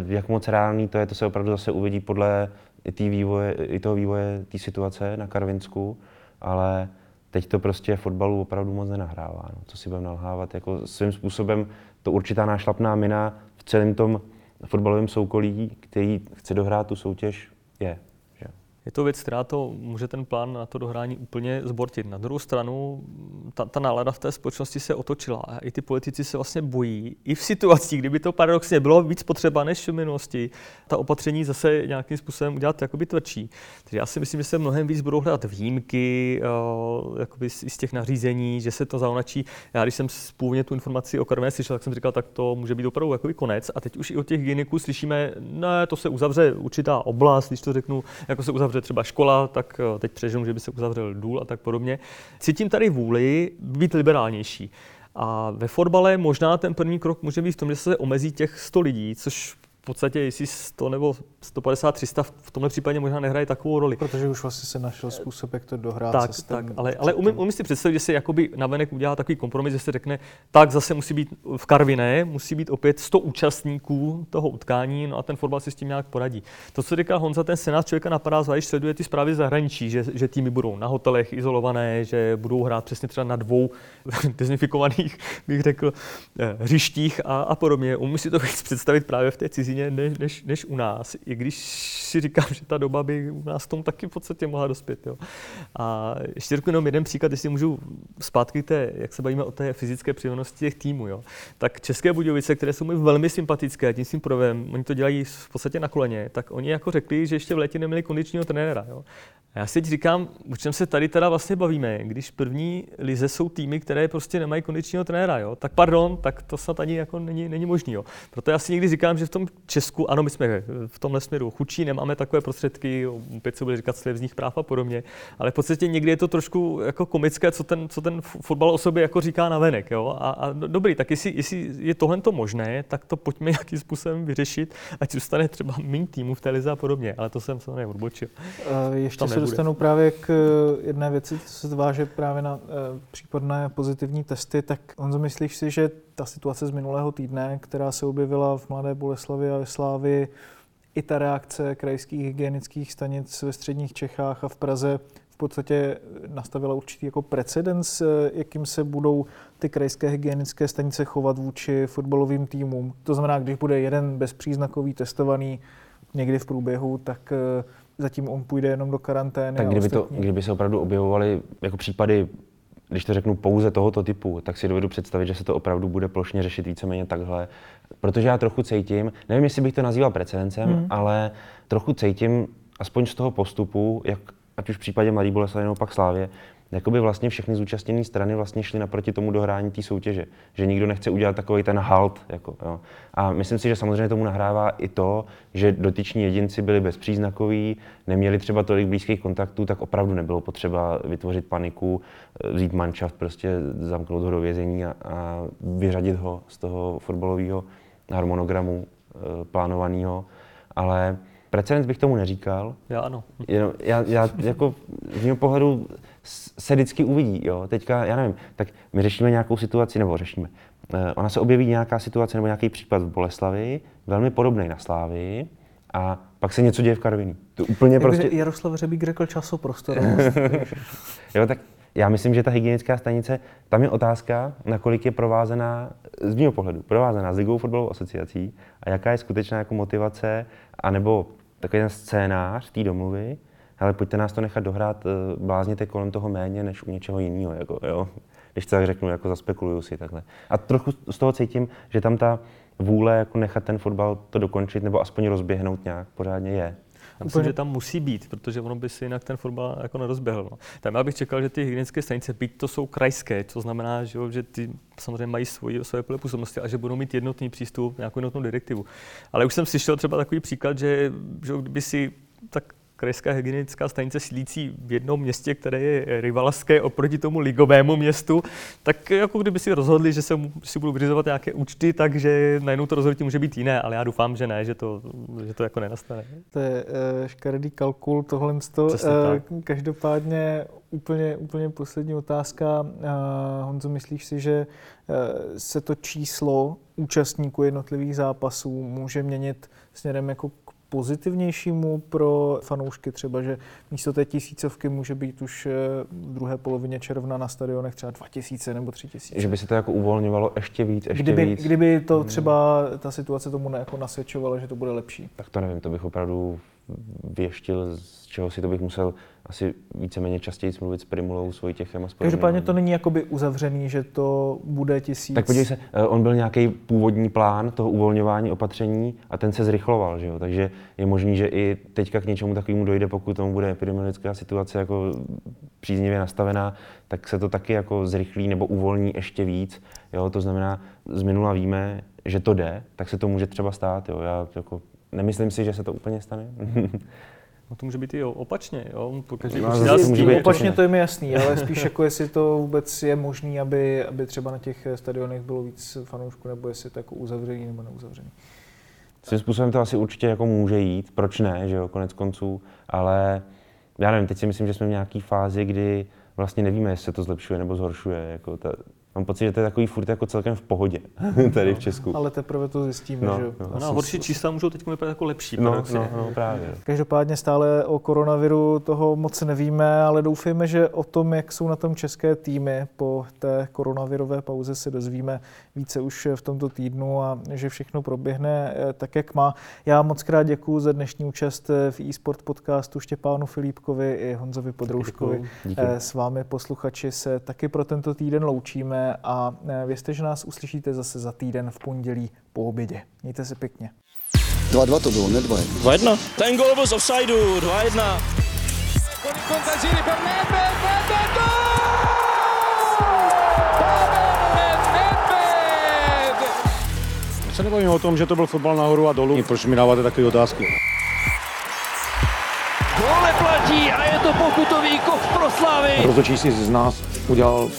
E, jak moc reálný to je, to se opravdu zase uvidí podle i, vývoje, i toho vývoje té situace na Karvinsku, ale teď to prostě fotbalu opravdu moc nenahrává. No. Co si budeme nalhávat, jako svým způsobem to určitá nášlapná mina v celém tom fotbalovém soukolí, který chce dohrát tu soutěž, je je to věc, která to může ten plán na to dohrání úplně zbortit. Na druhou stranu, ta, ta nálada v té společnosti se otočila a i ty politici se vlastně bojí. I v situacích, kdyby to paradoxně bylo víc potřeba než v minulosti, ta opatření zase nějakým způsobem udělat jakoby tvrdší. Takže já si myslím, že se mnohem víc budou hledat výjimky uh, jakoby z, těch nařízení, že se to zaunačí. Já když jsem původně tu informaci o Karviné slyšel, tak jsem říkal, tak to může být opravdu jakoby konec. A teď už i od těch hygieniků slyšíme, ne, to se uzavře určitá oblast, když to řeknu, jako se uzavře třeba škola, tak eh, teď přeženu, že by se uzavřel důl a tak podobně. Cítím tady vůli být liberálnější. A ve fotbale možná ten první krok může být v tom, že se omezí těch 100 lidí, což v podstatě, jestli 100 nebo 150, 300 v tomhle případě možná nehraje takovou roli. Protože už vlastně se našel způsob, jak to dohrát. Tak, tak, ale, ale umím, umím, si představit, že se jakoby navenek udělá takový kompromis, že se řekne, tak zase musí být v Karviné, musí být opět 100 účastníků toho utkání, no a ten fotbal si s tím nějak poradí. To, co říká Honza, ten senát člověka napadá, zvlášť sleduje ty zprávy zahraničí, že, že týmy budou na hotelech izolované, že budou hrát přesně třeba na dvou [laughs] dezinfikovaných, bych řekl, eh, hřištích a, a podobně. Umím si to představit právě v té cizí cizině než, než, než u nás, i když si říkám, že ta doba by u nás tomu taky v podstatě mohla dospět. Jo. A ještě řeknu jenom jeden příklad, jestli můžu zpátky té, jak se bavíme o té fyzické přirozenosti těch týmů. Jo. Tak České Budějovice, které jsou mi velmi sympatické, tím svým provem, oni to dělají v podstatě na koleně, tak oni jako řekli, že ještě v létě neměli kondičního trenéra. Jo. A já si teď říkám, o čem se tady teda vlastně bavíme, když první lize jsou týmy, které prostě nemají kondičního trenéra, jo? tak pardon, tak to snad ani jako není, není možný. Jo? Proto já si někdy říkám, že v tom Česku, ano, my jsme v tomhle směru chučí, nemáme takové prostředky, opět se bude říkat slevních práv a podobně, ale v podstatě někdy je to trošku jako komické, co ten, co ten fotbal o sobě jako říká na venek. Jo? A, a no, dobrý, tak jestli, jestli je tohle to možné, tak to pojďme [laughs] nějakým způsobem vyřešit, ať zůstane třeba méně týmu v té lize a podobně, ale to jsem se neodbočil. Ještě se dostanu právě k eh, jedné věci, co se váže právě na uh, případné pozitivní testy, tak on myslíš si, že ta situace z minulého týdne, která se objevila v Mladé Boleslavi a ve Slávi, i ta reakce krajských hygienických stanic ve středních Čechách a v Praze v podstatě nastavila určitý jako precedens, eh, jakým se budou ty krajské hygienické stanice chovat vůči fotbalovým týmům. To znamená, když bude jeden bezpříznakový testovaný někdy v průběhu, tak zatím on půjde jenom do karantény. Tak kdyby, to, kdyby se opravdu objevovaly jako případy, když to řeknu pouze tohoto typu, tak si dovedu představit, že se to opravdu bude plošně řešit víceméně takhle. Protože já trochu cítím, nevím, jestli bych to nazýval precedencem, hmm. ale trochu cítím, aspoň z toho postupu, jak ať už v případě Mladý Boleslav nebo pak Slávě, jakoby vlastně všechny zúčastněné strany vlastně šly naproti tomu dohrání té soutěže. Že nikdo nechce udělat takový ten halt. Jako, jo. A myslím si, že samozřejmě tomu nahrává i to, že dotyční jedinci byli bezpříznakoví, neměli třeba tolik blízkých kontaktů, tak opravdu nebylo potřeba vytvořit paniku, vzít manšaft, prostě zamknout ho do vězení a, a vyřadit ho z toho fotbalového harmonogramu e, plánovaného. Ale precedens bych tomu neříkal. Já ano. Jenom, já, já jako z mého pohledu se vždycky uvidí. Jo? Teďka, já nevím, tak my řešíme nějakou situaci, nebo řešíme. Eh, ona se objeví nějaká situace nebo nějaký případ v Boleslavi, velmi podobný na Slávii, a pak se něco děje v Karviní. To úplně Jak prostě... Jaroslav Řebík řekl časoprostor. [laughs] jo, tak já myslím, že ta hygienická stanice, tam je otázka, nakolik je provázená, z mého pohledu, provázená s Ligou fotbalovou asociací a jaká je skutečná jako motivace, anebo takový ten scénář té domluvy, ale pojďte nás to nechat dohrát, eh, blázněte kolem toho méně než u něčeho jiného, jako, jo. Když to tak řeknu, jako zaspekuluju si takhle. A trochu z toho cítím, že tam ta vůle jako nechat ten fotbal to dokončit nebo aspoň rozběhnout nějak pořádně je. Já myslím, že tam musí být, protože ono by si jinak ten fotbal jako nerozběhl. No. Tam já bych čekal, že ty hygienické stanice, byť to jsou krajské, to znamená, že, že ty samozřejmě mají svoji, svoje pole působnosti a že budou mít jednotný přístup, nějakou jednotnou direktivu. Ale už jsem slyšel třeba takový příklad, že, že kdyby si tak krajská hygienická stanice sídlící v jednom městě, které je rivalské oproti tomu ligovému městu, tak jako kdyby si rozhodli, že se si budou vyřizovat nějaké účty, takže najednou to rozhodnutí může být jiné, ale já doufám, že ne, že to, že to jako nenastane. To je uh, škaredý kalkul tohle. Uh, každopádně úplně, úplně poslední otázka. Uh, Honzo, myslíš si, že se to číslo účastníků jednotlivých zápasů může měnit směrem jako pozitivnějšímu pro fanoušky třeba, že místo té tisícovky může být už eh, v druhé polovině června na stadionech třeba 2000 nebo 3000. Že by se to jako uvolňovalo ještě víc, ještě kdyby, víc. Kdyby to hmm. třeba ta situace tomu jako nasvědčovala, že to bude lepší. Tak to nevím, to bych opravdu věštil, z čeho si to bych musel asi víceméně častěji mluvit s Primulou, Vojtěchem a s Každopádně to není jakoby uzavřený, že to bude tisíc. Tak podívej se, eh, on byl nějaký původní plán toho uvolňování opatření a ten se zrychloval, že jo? takže je možný, že i teďka k něčemu takovému dojde, pokud tomu bude epidemiologická situace jako příznivě nastavená, tak se to taky jako zrychlí nebo uvolní ještě víc. Jo? To znamená, z minula víme, že to jde, tak se to může třeba stát. Jo? Já jako nemyslím si, že se to úplně stane. [laughs] No to může být i opačně, jo? Každý no, zase, může být opačně to je mi jasný, ale spíš jako jestli to vůbec je možné, aby, aby třeba na těch stadionech bylo víc fanoušků, nebo jestli to jako uzavřený nebo neuzavřený. Svým způsobem to asi určitě jako může jít, proč ne, že jo, konec konců, ale já nevím, teď si myslím, že jsme v nějaké fázi, kdy vlastně nevíme, jestli se to zlepšuje nebo zhoršuje. Jako ta, Mám pocit, že to je takový furt jako celkem v pohodě [laughs] tady v Česku. Ale teprve to zjistíme, No, že jo. no. Ona horší čísla můžou teď vypadat jako lepší. No, paradoxně. no, no, právě. Každopádně stále o koronaviru toho moc nevíme, ale doufejme, že o tom, jak jsou na tom české týmy po té koronavirové pauze se dozvíme více už v tomto týdnu a že všechno proběhne eh, tak, jak má. Já moc krát děkuji za dnešní účast v e-sport podcastu Štěpánu Filipkovi i Honzovi Podrouškovi. Děkuju. Díky. Eh, S vámi posluchači se taky pro tento týden loučíme a eh, věřte, že nás uslyšíte zase za týden v pondělí po obědě. Mějte se pěkně. 2-2 to bylo, ne 2 2-1. Ten gol byl z offsideu, 2-1. Con il Contagiri per Nedved, Nedved, gol! Pavel Nedved! My se nebavíme o tom, že to byl fotbal nahoru a dolů. Proč mi dáváte takové otázky? Gol neplatí a je to pokutový kov pro Slavy. Rozhodčí si z nás udělal